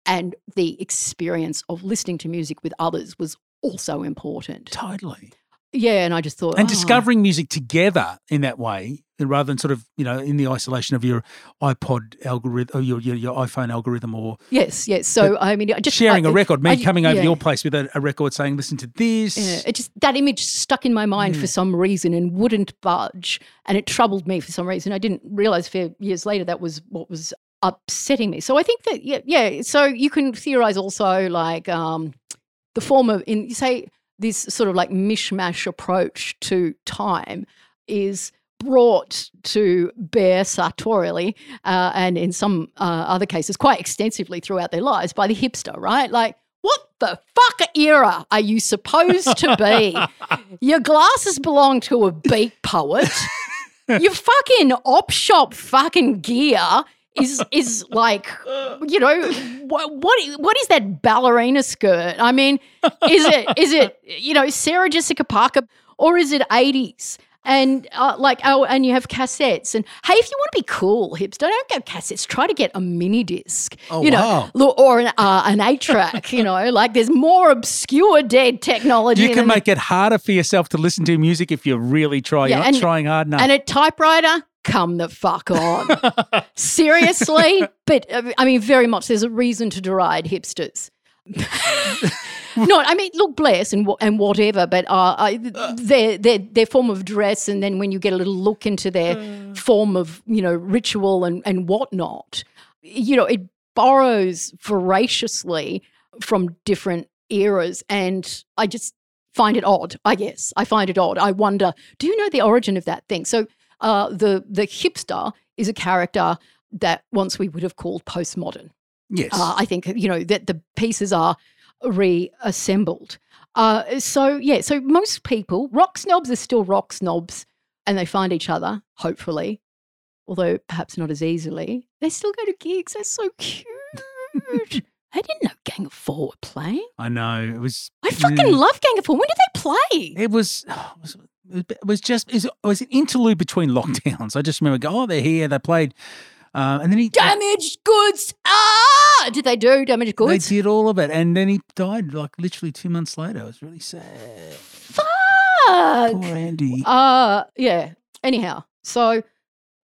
and the experience of listening to music with others was also important totally. Yeah and i just thought and oh, discovering music together in that way rather than sort of you know in the isolation of your ipod algorithm or your, your, your iphone algorithm or yes yes so i mean just sharing a a record me I- coming over yeah. your place with a, a record saying listen to this Yeah, it just that image stuck in my mind Yeah. for some reason and wouldn't budge, and it troubled me for some reason. I didn't realize for years later that was what was upsetting me. So I think that yeah, yeah. So you can theorize also like um, the form of in you say this sort of like mishmash approach to time is brought to bear sartorially uh, and in some uh, other cases quite extensively throughout their lives by the hipster, right? Like, what the fuck era are you supposed to be? Your glasses belong to a beat poet. Your fucking op shop fucking gear is is like you know what what what is that ballerina skirt? I mean, is it is it you know Sarah Jessica Parker or is it 80s? And uh, like, oh, and you have cassettes. And hey, if you want to be cool, hipster, don't get cassettes. Try to get a mini disc, Oh, you know, wow. or an uh, an eight track. you know, like there's more obscure dead technology. You can than- make it harder for yourself to listen to music if you really try. Yeah, You're not and- trying hard enough. and a typewriter. Come the fuck on. Seriously? But uh, I mean, very much there's a reason to deride hipsters. no, I mean, look, bless and and whatever, but uh, I, their their their form of dress, and then when you get a little look into their form of you know ritual and and whatnot, you know, it borrows voraciously from different eras, and I just find it odd. I guess I find it odd. I wonder, do you know the origin of that thing? So, uh, the the hipster is a character that once we would have called postmodern. yes. Uh, I think you know that the pieces are reassembled. Uh, so yeah, so most people, rock snobs are still rock snobs, and they find each other. Hopefully, although perhaps not as easily. They still go to gigs. They're so cute. I didn't know Gang of Four were playing. I know. It was. I fucking yeah. love Gang of Four. When did they play? It was. It was, it was just. It was, it an interlude between lockdowns. I just remember going, oh, they're here. They played. Uh, and then he. Damaged goods. Ah, did they do damaged goods? They did all of it. And then he died like literally two months later. It was really sad. Fuck. Poor Andy. Uh, yeah. Anyhow, so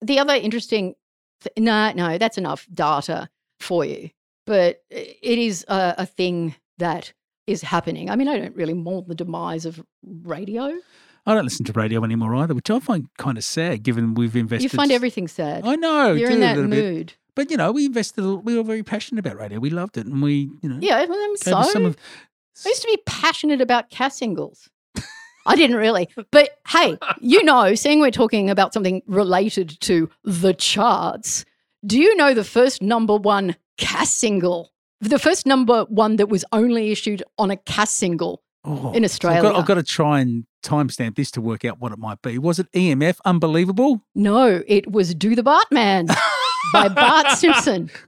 the other interesting, th- no, no, that's enough data for you. But it is a, a thing that is happening. I mean, I don't really mourn the demise of radio. I don't listen to radio anymore either, which I find kind of sad given we've invested. You find everything sad. I know. You're in a that little bit. mood. But, you know, we invested, we were very passionate about radio. We loved it. And we, you know, Yeah, well, I'm so. some of. I used to be passionate about Cass singles. I didn't really. But hey, you know, seeing we're talking about something related to the charts, do you know the first number one Cass single? The first number one that was only issued on a Cass single. Oh, in so I've, got, Australia. I've got to try and timestamp this to work out what it might be. Was it EMF? Unbelievable. No, it was Do the Bartman by Bart Simpson.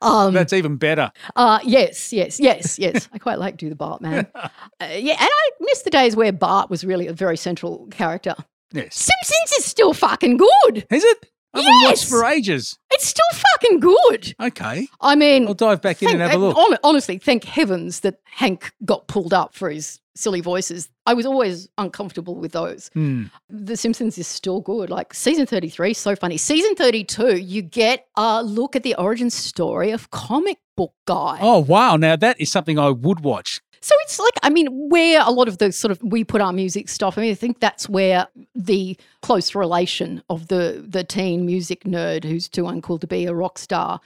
Um, That's even better. Uh, yes, yes, yes, yes. I quite like Do the Bartman. Uh, yeah, and I miss the days where Bart was really a very central character. Yes. Simpsons is still fucking good. Is it? I haven't watched Yes! for ages. It's still fucking good. Okay. I mean, I'll dive back in thank- and have a look. hon- honestly, thank heavens that Hank got pulled up for his silly voices. I was always uncomfortable with those. Hmm. The Simpsons is still good. Like season 33, so funny. Season 32, you get a look at the origin story of comic book guy. Oh, wow. Now, that is something I would watch. So it's like, I mean, where a lot of the sort of we put our music stuff. I mean, I think that's where the close relation of the the teen music nerd who's too uncool to be a rock star,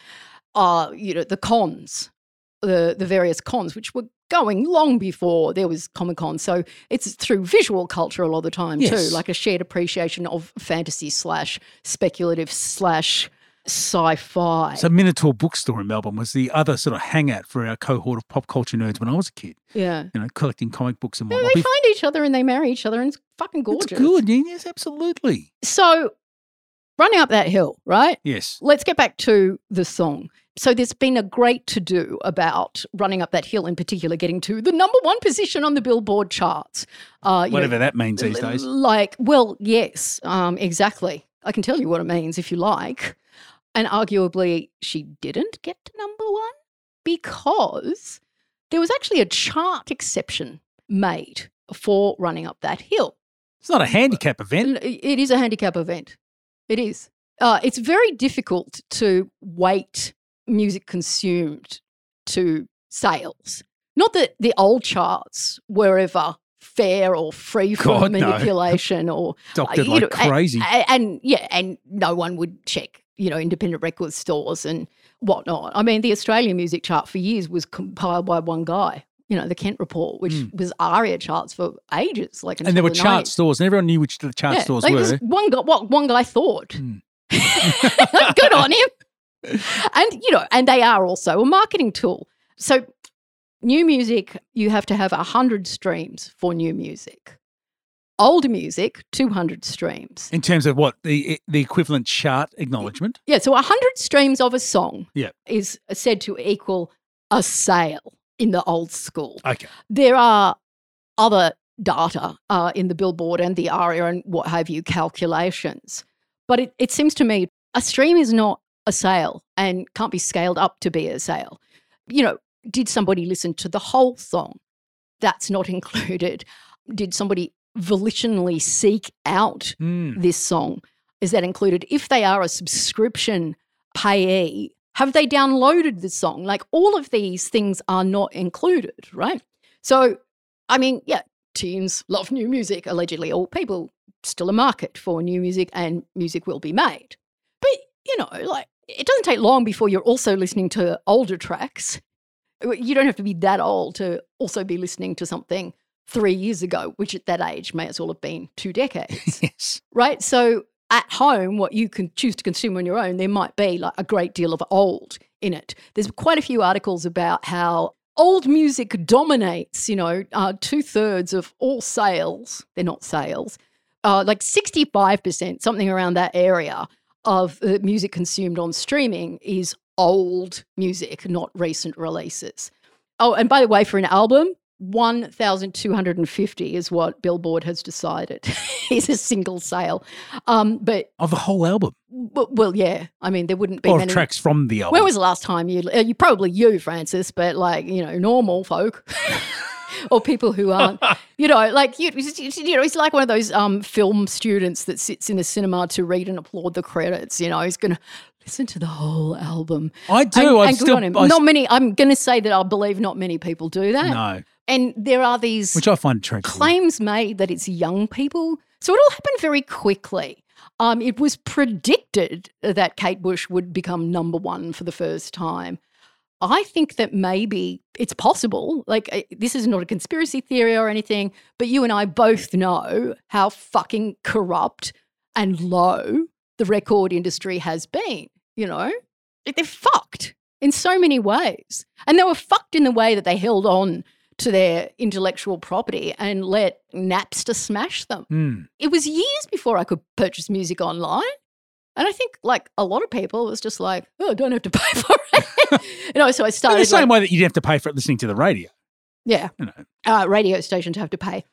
uh, you know, the cons, the the various cons, which were going long before there was Comic Con. So it's through visual culture a lot of the time Yes. too, like a shared appreciation of fantasy slash speculative slash sci-fi. So, Minotaur Bookstore in Melbourne was the other sort of hangout for our cohort of pop culture nerds when I was a kid, yeah. you know, collecting comic books and Yeah, whatnot. they Bef- find each other and they marry each other, and it's fucking gorgeous. It's good. yeah, Yes, absolutely. So, running up that hill, right? Yes. Let's get back to the song. So, there's been a great to do about running up that hill, in particular, getting to the number one position on the Billboard charts. Uh, you know, Whatever that means these days. Like, well, yes, um, exactly. I can tell you what it means if you like. And arguably, she didn't get to number one because there was actually a chart exception made for running up that hill. It's not a handicap event. It is a handicap event. It is. Uh, it's very difficult to weight music consumed to sales. Not that the old charts were ever fair or free from God, no. manipulation or Doctored you like know, crazy. a- and, yeah, and no one would check, you know, independent record stores and whatnot. I mean, the Australian music chart for years was compiled by one guy. You know, the Kent Report, which was ARIA charts for ages. Like, and there were the chart 90s. stores, and everyone knew which the chart Yeah, stores like were. one guy, what one guy thought. Hmm. Good on him. And you know, and they are also a marketing tool. So, new music, you have to have a hundred streams for new music. Older music, two hundred streams. In terms of what the the equivalent chart acknowledgement. Yeah, so hundred streams of a song Yeah. is said to equal a sale in the old school. Okay. There are other data uh, in the Billboard and the ARIA and what have you calculations. But it, it seems to me a stream is not a sale and can't be scaled up to be a sale. You know, did somebody listen to the whole song? That's not included. Did somebody volitionally seek out Mm. this song? Is that included? If they are a subscription payee, have they downloaded the song? Like all of these things are not included, right? So, I mean, yeah, teens love new music, allegedly, or people still a market for new music and music will be made. But, you know, like it doesn't take long before you're also listening to older tracks. You don't have to be that old to also be listening to something three years ago, which at that age may as well have been two decades Yes. right? So at home, what you can choose to consume on your own, there might be like a great deal of old in it. There's quite a few articles about how old music dominates, you know, uh, two thirds of all sales, they're not sales, uh, like 65%, something around that area of uh, music consumed on streaming is old music, not recent releases. Oh, and by the way, for an album, 1,250 is what Billboard has decided is a single sale. Um, but, Of the whole album. w- well, yeah, I mean, there wouldn't be Or many. tracks from the album. When was the last time you, uh, you probably you, Francis, but like, you know, normal folk or people who aren't, you know, like, you, you know, he's like one of those um, film students that sits in the cinema to read and applaud the credits. You know, he's going to listen to the whole album. I do. And, I and still. I Not many, I'm going to say that I believe not many people do that. no. And there are these Which I find claims made that it's young people. So it all happened very quickly. Um, it was predicted that Kate Bush would become number one for the first time. I think that maybe it's possible. Like, eh, this is not a conspiracy theory or anything, but you and I both know how fucking corrupt and low the record industry has been. You know, they're fucked in so many ways. And they were fucked in the way that they held on to their intellectual property and let Napster smash them. Hmm. It was years before I could purchase music online. And I think, like a lot of people, it was just like, oh, I don't have to pay for it. you know, so I In started. the same like- way that you'd have to pay for it listening to the radio. yeah, You know. uh, radio stations have to pay.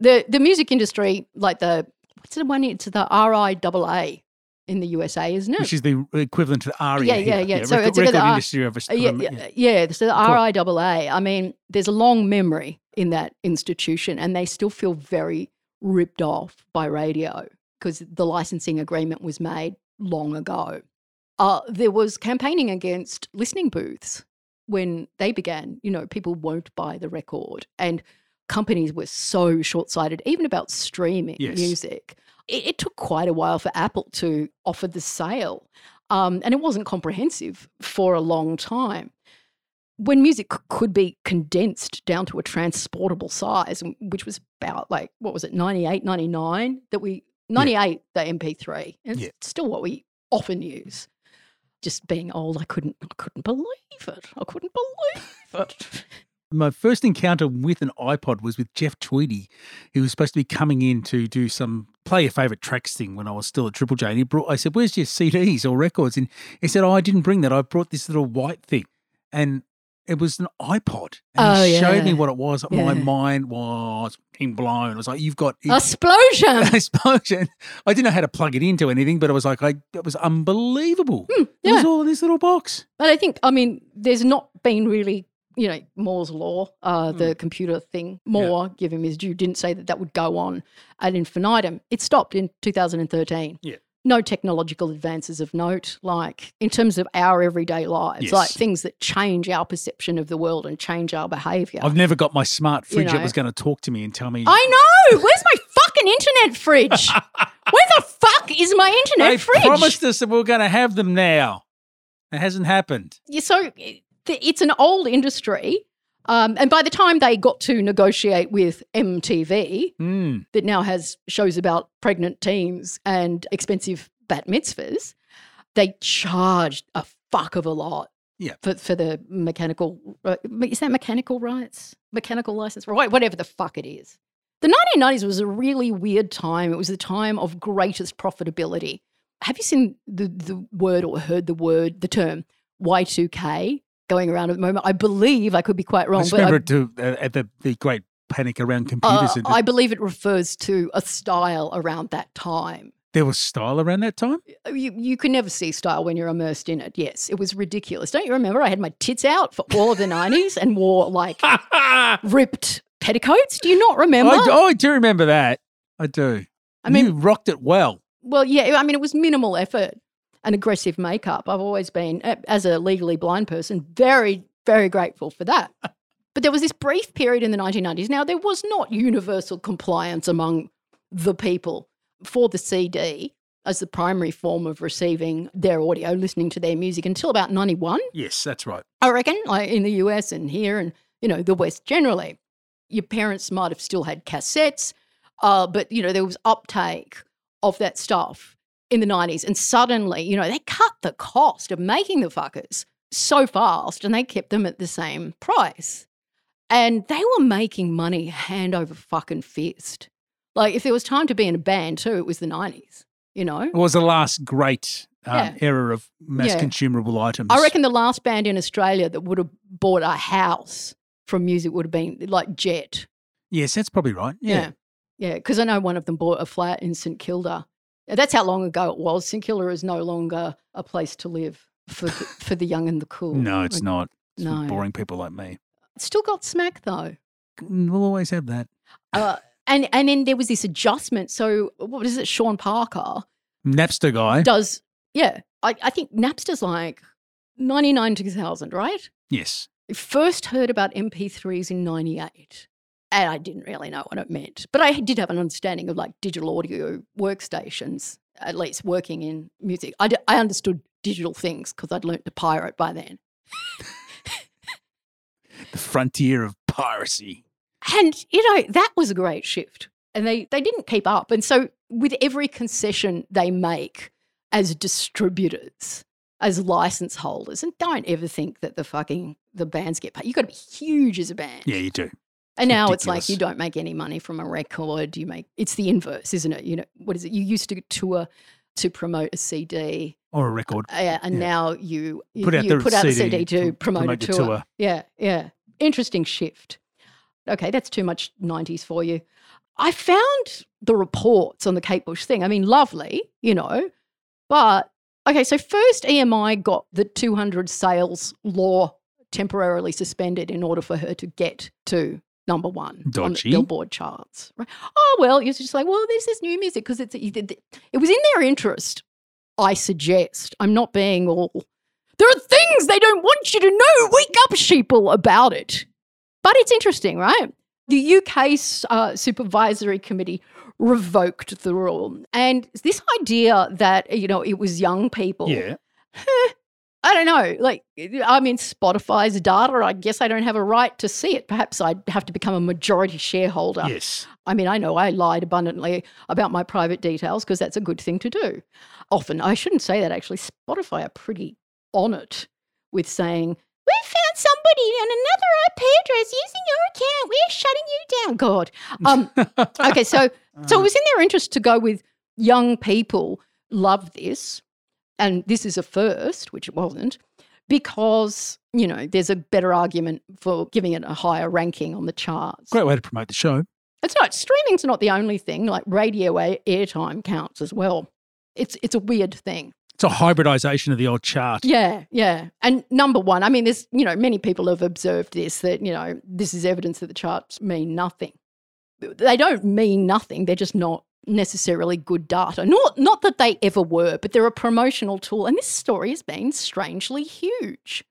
The the music industry, like the what's the one? It's the RIAA in the USA, isn't it? Which is the equivalent to the ARIA. Yeah, yeah, here. yeah. So record, it's record R- industry of Uh, yeah, um, yeah, yeah. So the RIAA. I mean, there's a long memory in that institution, and they still feel very ripped off by radio because the licensing agreement was made long ago. Uh, there was campaigning against listening booths when they began. You know, people won't buy the record, and companies were so short-sighted, even about streaming Yes. music. It, it took quite a while for Apple to offer the sale, um, and it wasn't comprehensive for a long time. When music could be condensed down to a transportable size, which was about like, what was it, 98, 99, that we, 98, the MP3. It's Yeah. still what we often use. Just being old, I couldn't, I couldn't believe it. I couldn't believe it. My first encounter with an iPod was with Jeff Tweedy, who was supposed to be coming in to do some play your favorite tracks thing when I was still at Triple J. And he brought, I said, Where's your CDs or records? And he said, Oh, I didn't bring that. I brought this little white thing. And it was an iPod. And Oh, he showed me what it was. Yeah. My mind was being blown. I was like, You've got Explosion. explosion. I didn't know how to plug it into anything, but I was like, I, it was unbelievable. Hmm, it was all in this little box. But I think, I mean, there's not been really, you know, Moore's law, uh, the computer thing. Moore, give him his due, didn't say that that would go on ad infinitum. It stopped in 2013. Yeah. No technological advances of note, like in terms of our everyday lives, Yes. like things that change our perception of the world and change our behavior. I've never got my smart You fridge that was going to talk to me and tell me. I know. Where's my fucking internet fridge? Where the fuck is my internet fridge? They fridge? promised us that we are going to have them now. It hasn't happened. Yeah, so it's an old industry. Um, and by the time they got to negotiate with MTV, Mm. that now has shows about pregnant teens and expensive bat mitzvahs, they charged a fuck of a lot. Yeah. For, for the mechanical, uh, is that mechanical rights? Mechanical license, right? Whatever the fuck it is. The 1990s was a really weird time. It was the time of greatest profitability. Have you seen the, the word or heard the word, the term Y2K going around at the moment? I believe, I could be quite I wrong, I- remember it to, uh, at the, the great panic around Uh, computers. and I believe it refers to a style around that time. there was style around that time. You, you can never see style when you're immersed in it. Yes, it was ridiculous. Don't you remember? I had my tits out for all of the 90s and wore like ripped petticoats. Do you not remember? oh, I do remember that. I do. I mean, you rocked it well. Well, yeah, I mean, it was minimal effort and aggressive makeup. I've always been, as a legally blind person, very, very grateful for that. but there was this brief period in the 1990s. Now, there was not universal compliance among the people for the CD as the primary form of receiving their audio, listening to their music until about 91. Yes, that's right. I reckon, like in the US and here and, you know, the West generally. Your parents might have still had cassettes, uh, but, you know, there was uptake of that stuff in the 90s. And suddenly, you know, they cut the cost of making the fuckers so fast and they kept them at the same price. And they were making money hand over fucking fist. Like, if there was time to be in a band too, it was the 90s, you know? It was the last great um, Yeah. era of mass Yeah. consumable items. I reckon the last band in Australia that would have bought a house from music would have been like Jet. Yes, that's probably right. Yeah. Yeah. Yeah. Because I know one of them bought a flat in St Kilda. That's how long ago it was. St Kilda is no longer a place to live for the, for the young and the cool. No, it's Like, not. It's for no. boring people like me. It's still got smack though. We'll always have that. Uh, and and then there was this adjustment. So what is it? Sean Parker Napster guy. does. Yeah, I, I think Napster's like ninety nine two thousand, right? yes. First heard about MP3s in 98. And I didn't really know what it meant. But I did have an understanding of like digital audio workstations, at least working in music. I, d- I understood digital things because I'd learnt to pirate by then. The frontier of piracy. And, you know, that was a great shift. And they, they didn't keep up. And so, with every concession they make as distributors, as license holders, and don't ever think that the fucking the bands get paid. You've got to be huge as a band. Yeah, you do. And now it's like you don't make any money from a record. You make it's the inverse, isn't it? You know what is it? You used to tour to promote a CD, Or a record. uh, and Yeah. now you you Put out you the put out a CD CD to to promote, promote a tour. tour. Yeah, yeah. Interesting shift. Okay, that's too much '90s for you. I found the reports on the Kate Bush thing. I mean, lovely, you know, but okay. So first, EMI got the 200 sales law temporarily suspended in order for her to get to number one on the Dodgy. Billboard charts. Right? Oh well, you're just like, well, this is new music because it's it, was in their interest. I suggest. I'm not being all. There are things they don't want you to know. Wake up, sheeple, about it. But it's interesting, right? The UK uh, supervisory committee revoked the rule, and this idea that you know it was young people. Yeah. I don't know. Like, I mean, Spotify's data. I guess I don't have a right to see it. Perhaps I'd have to become a majority shareholder. Yes. I mean, I know I lied abundantly about my private details because that's a good thing to do. Often, I shouldn't say that actually. Spotify are pretty on it with saying, We found somebody on another IP address using your account. We're shutting you down. God. Um, okay, so so it was in their interest to go with young people love this, and this is a first, which it wasn't, because you know there's a better argument for giving it a higher ranking on the charts. Great way to promote the show. It's not streaming's not the only thing. Like radio airtime counts as well. It's it's a weird thing. It's a hybridization of the old chart. Yeah, yeah. And number one, I mean, there's you know many people have observed this that you know this is evidence that the charts mean nothing. They don't mean nothing. They're just not necessarily good data. Not not that they ever were, but they're a promotional tool. And this story has been strangely huge.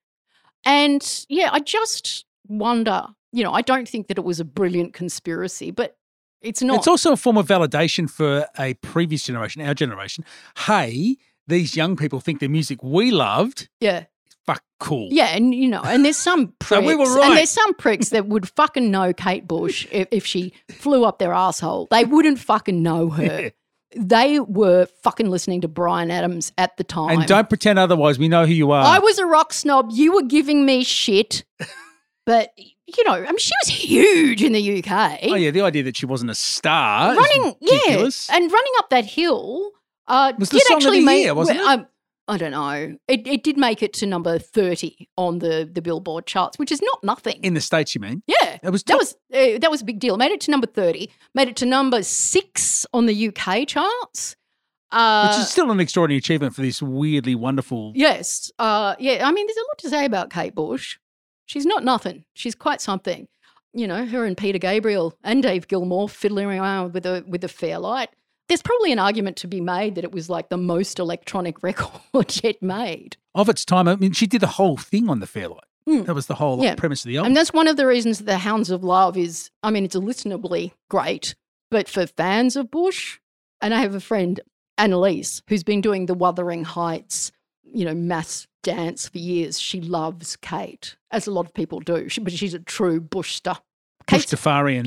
And yeah, I just wonder. You know, I don't think that it was a brilliant conspiracy, but it's not. It's also a form of validation for a previous generation, our generation. Hey, these young people think the music we loved yeah. Fuck cool. Yeah, and you know, and there's some So pricks, we were and there's some pricks that would fucking know Kate Bush if, if she flew up their asshole. They wouldn't fucking know her. They were fucking listening to Bryan Adams at the time. And don't pretend otherwise. We know who you are. I was a rock snob. You were giving me shit, but you know, I mean, she was huge in the UK. oh yeah, the idea that she wasn't a star. running, yeah, and running up that hill. Uh, Was the song of actually the make year, wasn't it? um, I don't know. It, it did make it to number 30 on the, the Billboard charts, which is not nothing. In the States, you mean? yeah. It was That was uh, that was a big deal. Made it to number 30. Made it to number 6 on the UK charts. Uh, which is still an extraordinary achievement for this weirdly wonderful. Yes. Uh, yeah. I mean, there's a lot to say about Kate Bush. She's not nothing. She's quite something. You know, her and Peter Gabriel and Dave Gilmour fiddling around with a with a Fairlight. There's probably an argument to be made that it was like the most electronic record yet made. Of its time, I mean, she did the whole thing on the Fairlight. Mm. That was the whole Yeah. premise of the album. And that's one of the reasons that the Hounds of Love is, I mean, it's listenably great, but for fans of Bush, and I have a friend, Annalise, who's been doing the Wuthering Heights, you know, mass dance for years. She loves Kate, as a lot of people do, she, but she's a true Bush Kate's,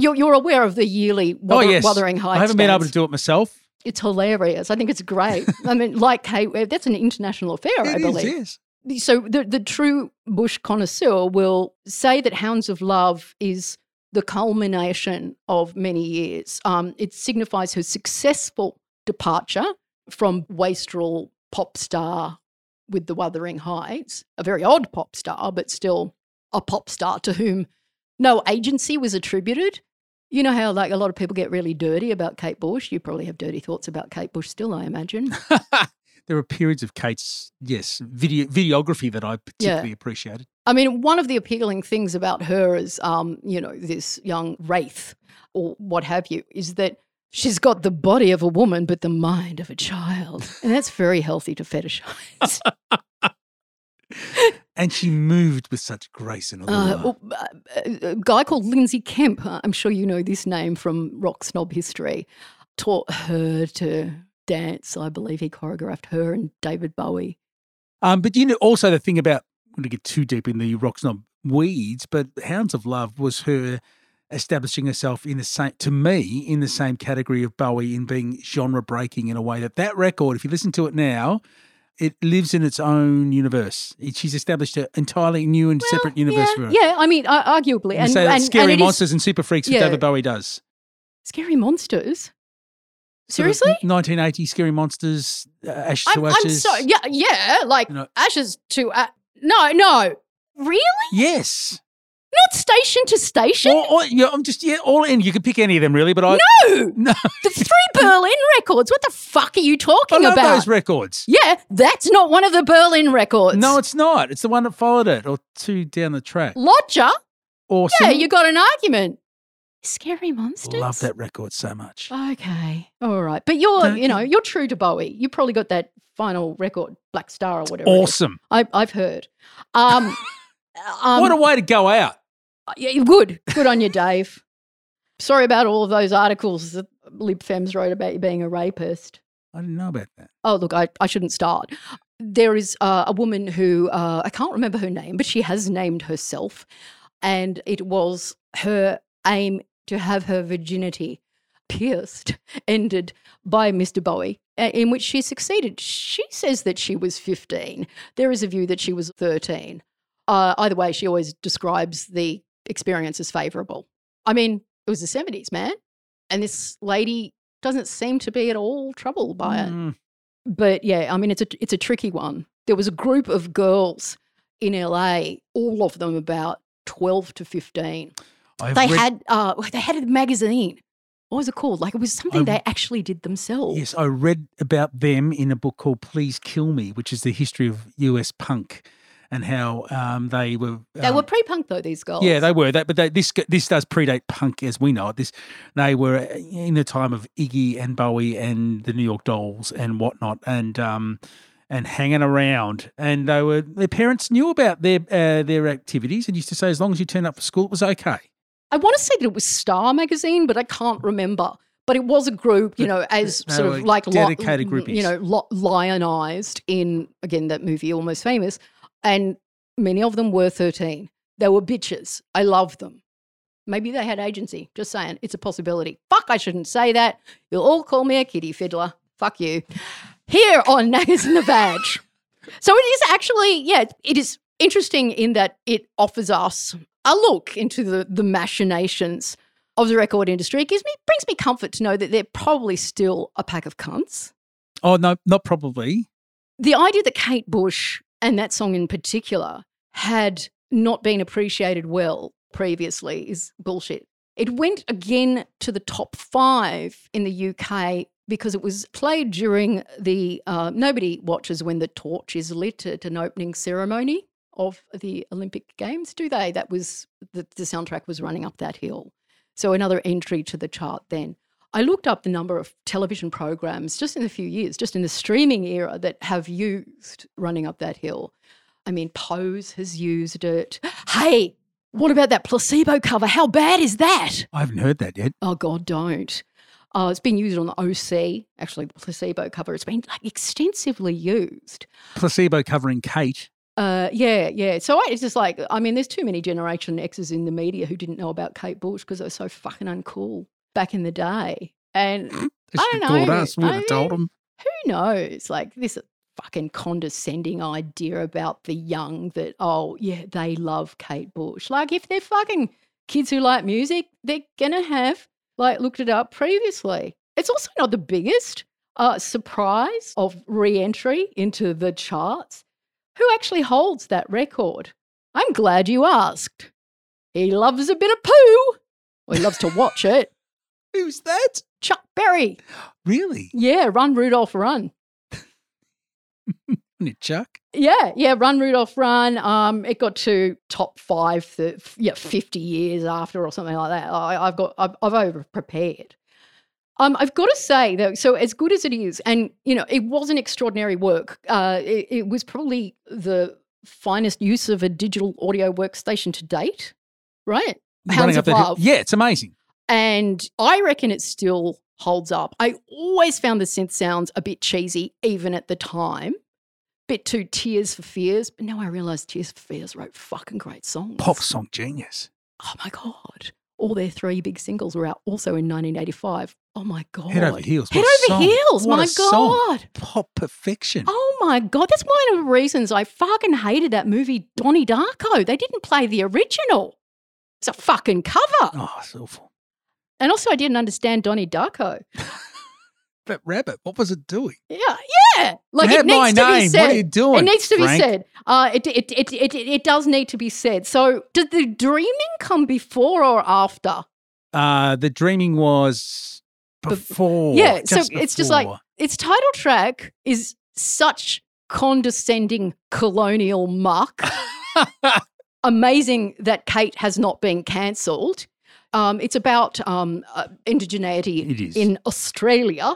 you're, you're aware of the yearly oh, yes. Wuthering Heights. I haven't been able to do it myself. It's hilarious. I think it's great. I mean, like Kate, that's an international affair, I It is, believe yes. so the, the true bush connoisseur will say that hounds of love is the culmination of many years um, it signifies her successful departure from wastrel pop star with the wuthering heights a very odd pop star but still a pop star to whom no agency was attributed. You know how like a lot of people get really dirty about kate bush? You probably have dirty thoughts about kate bush still i imagine. There are periods of Kate's, yes, video, videography that I particularly appreciated. I mean, one of the appealing things about her is, um, you know, this young wraith or what have you, is that she's got the body of a woman but the mind of a child, and that's very healthy to fetishize. And she moved with such grace and allure. Uh, oh, uh, a guy called Lindsay Kemp, uh, I'm sure you know this name from rock snob history, taught her to dance. I believe he choreographed her and David Bowie. Um, but you know, also the thing about, I'm going to get too deep in the rock snob weeds, but Hounds of Love was her establishing herself in the same, to me, in the same category of Bowie in being genre breaking in a way that that record, if you listen to it now, it lives in its own universe. It, she's established an entirely new and separate universe yeah, for her. yeah, I mean, uh, arguably. And, say and, Scary and it is- Monsters and Super Freaks yeah. David Bowie does. Scary Monsters? Sort of Seriously? 1980 Scary Monsters, uh, Ashes I'm, to I'm Ashes. sorry. Yeah, yeah. Like You know- ashes to a- no, no. Really? Yes. Not station to station? Or, or, yeah, I'm just, yeah, all in. You could pick any of them, really, but I. no. No. The three Berlin records. What the fuck are you I talking love about? those records. yeah, that's not one of the Berlin records. No, it's not. It's the one that followed it, or two down the track. Lodger. Awesome. Yeah, you got an argument. Scary monsters. I love that record so much. Okay, all right, but you're, Don't you know, you? you're true to Bowie. You probably got that final record, Blackstar or whatever. Awesome. I, I've heard. Um, um, what a way to go out. Yeah, good. Good on you, Dave. Sorry about all of those articles that libfems wrote about you being a rapist. I didn't know about that. Oh, look, I, I shouldn't start. There is uh, a woman who, uh, I can't remember her name, but she has named herself. And it was her aim to have her virginity pierced, ended by Mr. Bowie, uh, in which she succeeded. She says that she was 15. There is a view that she was 13. Uh, either way, she always describes the experience as favourable. I mean, it was the 70s, man. And this lady doesn't seem to be at all troubled by it. Mm. But yeah, I mean, it's a it's a tricky one. There was a group of girls in LA, all of them about twelve to fifteen. I've They read- had uh, they had a magazine. What was it called? Like it was something I- they actually did themselves. Yes, I read about them in a book called Please Kill Me, which is the history of US punk and how um, they were. They um, were pre-punk though. These girls. Yeah, they were. That, but they, this this does predate punk as we know it. This they were in the time of Iggy and Bowie and the New York Dolls and whatnot, and um and hanging around. And they were their parents knew about their uh, their activities and used to say as long as you turned up for school, it was okay. I want to say that it was Star magazine, but I can't remember. But it was a group, you know, as They sort of like li- dedicated you groupies. know, lo- lionized in again that movie, Almost Famous, and many of them were thirteen. They were bitches. I love them. Maybe they had agency. Just saying, it's a possibility. Fuck, I shouldn't say that. You'll all call me a kitty fiddler. Fuck you. Here on Naggers in the Badge. So it is actually, yeah, it is interesting in that it offers us a look into the, the machinations of the record industry. It gives me brings me comfort to know that they're probably still a pack of cunts. Oh no, not probably. the idea that Kate Bush and that song in particular had not been appreciated well previously is bullshit. It went again to the top five in the UK because it was played during the uh, nobody watches when the torch is lit at an opening ceremony of the Olympic Games, do they? That was the, the soundtrack was running up that hill. So another entry to the chart then. I looked up the number of television programs just in a few years, just in the streaming era, that have used Running Up That Hill. I mean, Pose has used it. Hey, what about that placebo cover? How bad is that? I haven't heard that yet. Oh, God, don't. Uh, it's been used on the OC, actually, the placebo cover. It's been like extensively used. Placebo covering Kate. Uh, yeah, yeah. So I, it's just like, I mean, there's too many Generation X's in the media who didn't know about Kate Bush because they were so fucking uncool back in the day. And I don't called know. us. We would I have told them. who knows? Like this fucking condescending idea about the young that, oh, yeah, they love Kate Bush. Like if they're fucking kids who like music, they're going to have like looked it up previously. It's also not the biggest uh, surprise of re entry into the charts. Who actually holds that record? I'm glad you asked. He loves a bit of poo. Well, he loves to watch it. Who's that? Chuck Berry. Really? Yeah, run, Rudolph, run. Isn't it Chuck? Yeah, yeah, Run Rudolph Run. Um, it got to top five, for, yeah, fifty years after or something like that. I, I've got, I've, I've over prepared. Um, I've got to say though, so as good as it is, and you know, it was an extraordinary work. Uh, it, it was probably the finest use of a digital audio workstation to date, right? Hounds of hill. Yeah, it's amazing. And I reckon it still holds up. I always found the synth sounds a bit cheesy, even at the time. Bit too Tears for Fears. But now I realise Tears for Fears wrote fucking great songs. Pop song genius. Oh my God. All their three big singles were out also in 1985. Oh my God. Head over heels. Head over song. heels. What my. God. Pop perfection. Oh my God. That's one of the reasons I fucking hated that movie, Donnie Darko. They didn't play the original. It's a fucking cover. Oh, it's awful. And also, I didn't understand Donnie Darko. That rabbit, what was it doing? Yeah, yeah. Like it needs my to be said. What are you doing? It needs to Frank? be said. Uh, it, it, it, it, it, does need to be said. So, did the dreaming come before or after? Uh, the dreaming was before. yeah, so just it's just like its title track is such condescending colonial muck. Amazing that Kate has not been cancelled. Um, it's about um, uh, indigeneity It is. in Australia,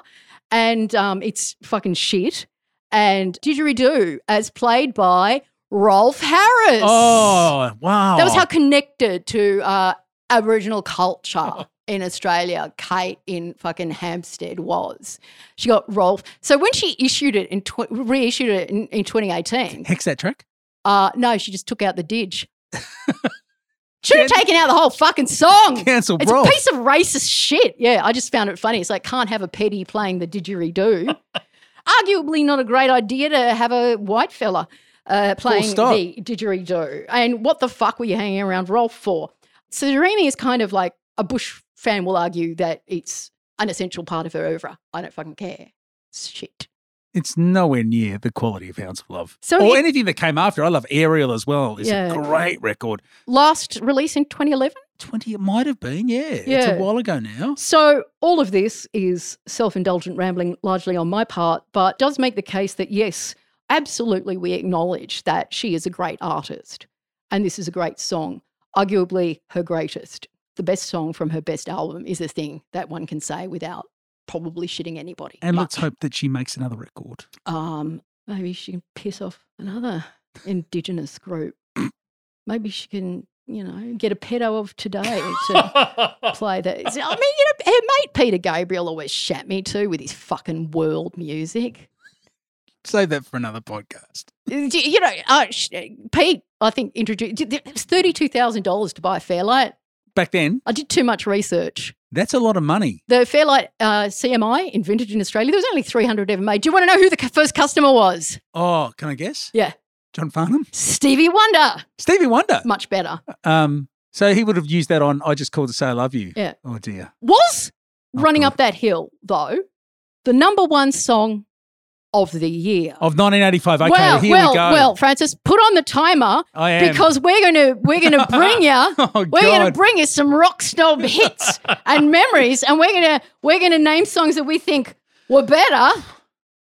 and um, it's fucking shit. And didgeridoo, as played by Rolf Harris. Oh, wow. that was how connected to uh, Aboriginal culture in Australia Kate in fucking Hampstead was. She got Rolf. So when she issued it in tw- reissued it in, in 2018, Hex that track? uh, no, she just took out the didge. Should have taken out the whole fucking song. Cancel It's a piece of racist shit. Yeah, I just found it funny. It's like can't have a petty playing the didgeridoo. Arguably not a great idea to have a white fella uh, playing stop. the didgeridoo. And what the fuck were you hanging around Rolf for? So Dreaming is kind of like a Bush fan will argue that it's an essential part of her oeuvre. I don't fucking care. It's shit. It's nowhere near the quality of Hounds of Love. So or it- anything that came after. I love Aerial as well. It's Yeah. a great record. Last release in 2011. 20, it might have been, yeah. It's a while ago now. So, all of this is self indulgent rambling largely on my part, but does make the case that yes, absolutely, we acknowledge that she is a great artist and this is a great song, arguably her greatest. The best song from her best album is a thing that one can say without probably shitting anybody. And let's hope that she makes another record. Um, maybe she can piss off another Indigenous group. Maybe she can, you know, get a pedo of today to play that. I mean, you know, her mate Peter Gabriel always shat me too with his fucking world music. Save that for another podcast. You know, uh, sh- Pete, I think introduced. It was thirty-two thousand dollars to buy a Fairlight. Back then, I did too much research. That's a lot of money. The Fairlight uh, CMI, invented in Australia, there was only three hundred ever made. Do you want to know who the first customer was? Oh, can I guess? Yeah, John Farnham? Stevie Wonder. Stevie Wonder. Much better. Um, so he would have used that on I Just Called to Say I Love You. Yeah. Oh, dear. Was Oh, running God. up that hill though the number one song of the year. Of 1985. Okay, well, here well, we go. well, Francis, put on the timer I am. because we're gonna we're gonna bring you Oh, we're gonna bring you some rock snob hits and memories, and we're gonna we're gonna name songs that we think were better.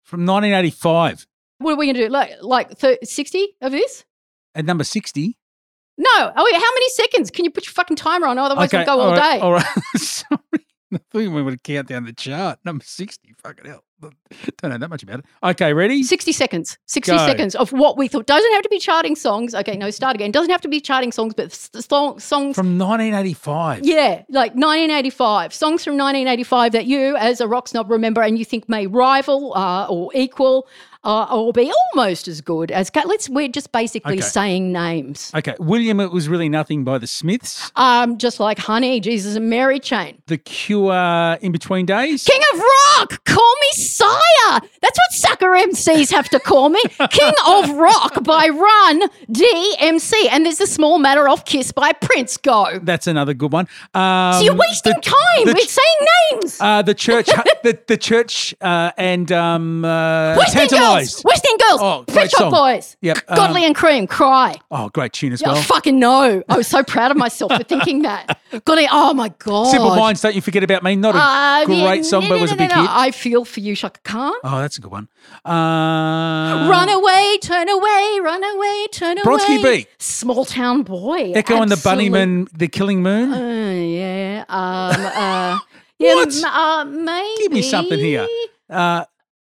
From 1985. What are we gonna do? Like like thir- sixty of this? At number 60. No. Oh, wait, how many seconds? Can you put your fucking timer on? Otherwise, okay. we'll go all, right, day. All right. Sorry. I thought we would count down the chart. Number 60. Fucking hell. Don't know that much about it. Okay, ready? 60 seconds. 60 Go. seconds of what we thought. Doesn't have to be charting songs. Okay, no, start again. Doesn't have to be charting songs, but song, songs. From 1985. yeah, like 1985. Songs from 1985 that you, as a rock snob, remember and you think may rival uh, or equal uh, or be almost as good as. Let's. We're just basically Okay. saying names. Okay. William, it was really nothing by the Smiths. Um, just like Honey, Jesus and Mary Chain. The Cure in between days. King of Rock, call me sire. That's what sucker MCs have to call me. King of Rock by Run DMC. And there's a small matter of Kiss by Prince. Go. That's another good one. Um, So you're wasting the- time. the- We're saying names. Uh, the church, the, the church, uh, and um, uh, West Tantalized. West End Girls. Oh, Pet great Shop song. Boys. Yep, um, Godley and Creme. Cry. Oh, great tune as Yeah, well. I fucking know. I was so proud of myself for thinking that. Godley. Oh my God. Simple Minds, don't you forget about me. Not a Uh, great yeah, song, no, but no, was a no, big no, no. hit. I feel for you, Chaka Khan. Oh, that's a good one. Uh, Run away, turn away, run away, turn Bronski away. Beat. Small town boy. Echo and the Absolute- Bunnymen, The Killing Moon. Uh, yeah. Um, uh, yeah. What? m- Uh, maybe. Give me something here. Uh,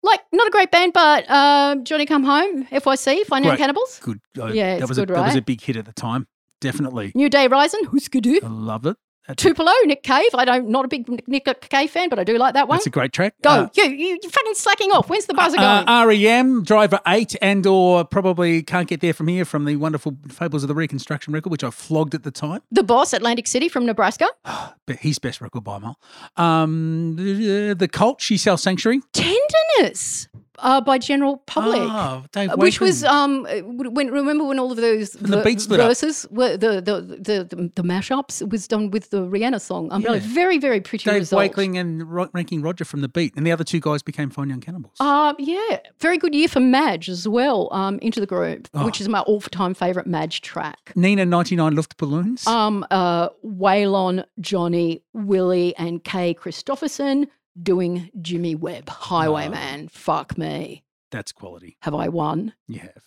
Like, not a great band, but um, Johnny Come Home, FYC, Finding Great. Cannibals. good. Uh, Yeah, that it's was good, a, That was a big hit at the time. Definitely. New Day Rising, Hüsker Dü. I love it. Tupelo, Nick Cave. I don't, not a big Nick Cave fan, but I do like that one. that's a great track. Go. Uh, you, you, you're fucking slacking off. When's the buzzer going? Uh, REM, Driver 8, and or probably Can't Get There From Here from the wonderful Fables of the Reconstruction record, which I flogged at the time. the Boss, Atlantic City from Nebraska. But his best record by a mile. Um, the, the Cult, She Sells Sanctuary. Tenderness uh, by General Public. Oh, Dave Uh, Which was um uh, when remember when all of those the ver- verses were the the, the the the mashups was done with the Rihanna song Umbrella. Yeah. Very very pretty Dave result. Wakeling and Ro- Ranking Roger from The Beat. And the other two guys became Fine Young Cannibals. Um, yeah, very good year for Madge as well. Um, into the Groove, Oh. which is my all-time favorite Madge track. Nena 99 Luftballons. Um, uh, Waylon, Johnny, Willie, and Kay Kristofferson doing Jimmy Webb, Highwayman. Fuck me, That's quality. have I won? You have.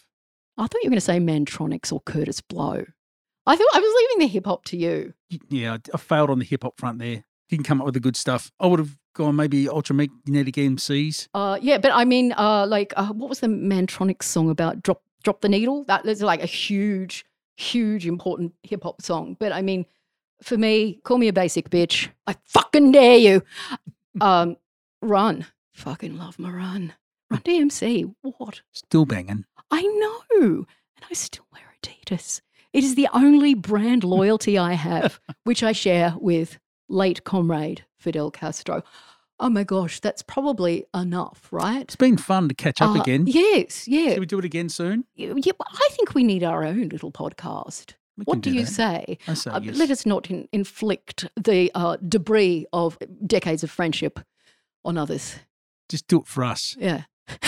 I thought you were going to say Mantronix or Kurtis Blow. I thought I was leaving the hip hop to you. Yeah, I- failed on the hip hop front there. Didn't come up with the good stuff. I would have gone maybe Ultramagnetic MCs. Uh, yeah, but I mean, uh, like, uh, what was the Mantronix song about? Drop, drop the needle. That is like a huge, huge, important hip hop song. But I mean, for me, call me a basic bitch. I fucking dare you. Um, run, fucking love my run. Run DMC. What? Still banging. I know, and I still wear Adidas. It is the only brand loyalty I have, which I share with late comrade Fidel Castro. Oh my gosh, that's probably enough, right? It's been fun to catch up Uh, again. Yes, yeah. Should we do it again soon? Yeah, yeah, I think we need our own little podcast. What can do, you say? Say Uh, yes. Let us not in- inflict the uh, debris of decades of friendship on others. Just do it for us. Yeah.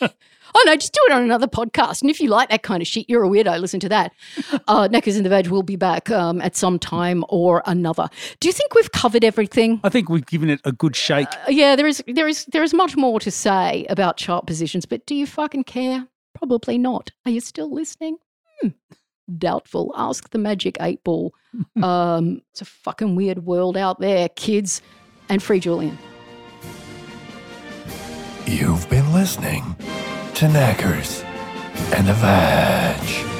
oh no, just do it on another podcast. And if you like that kind of shit, you're a weirdo. Listen to that. Uh, Knackers in the Veg will be back um, at some time or another. Do you think we've covered everything? I think we've given it a good shake. Uh, yeah, there is there is there is much more to say about chart positions, but do you fucking care? Probably not. Are you still listening? Hmm. Doubtful. Ask the magic eight ball. um, it's a fucking weird world out there, kids. And free Julian. You've been listening to Knackers and the Vag.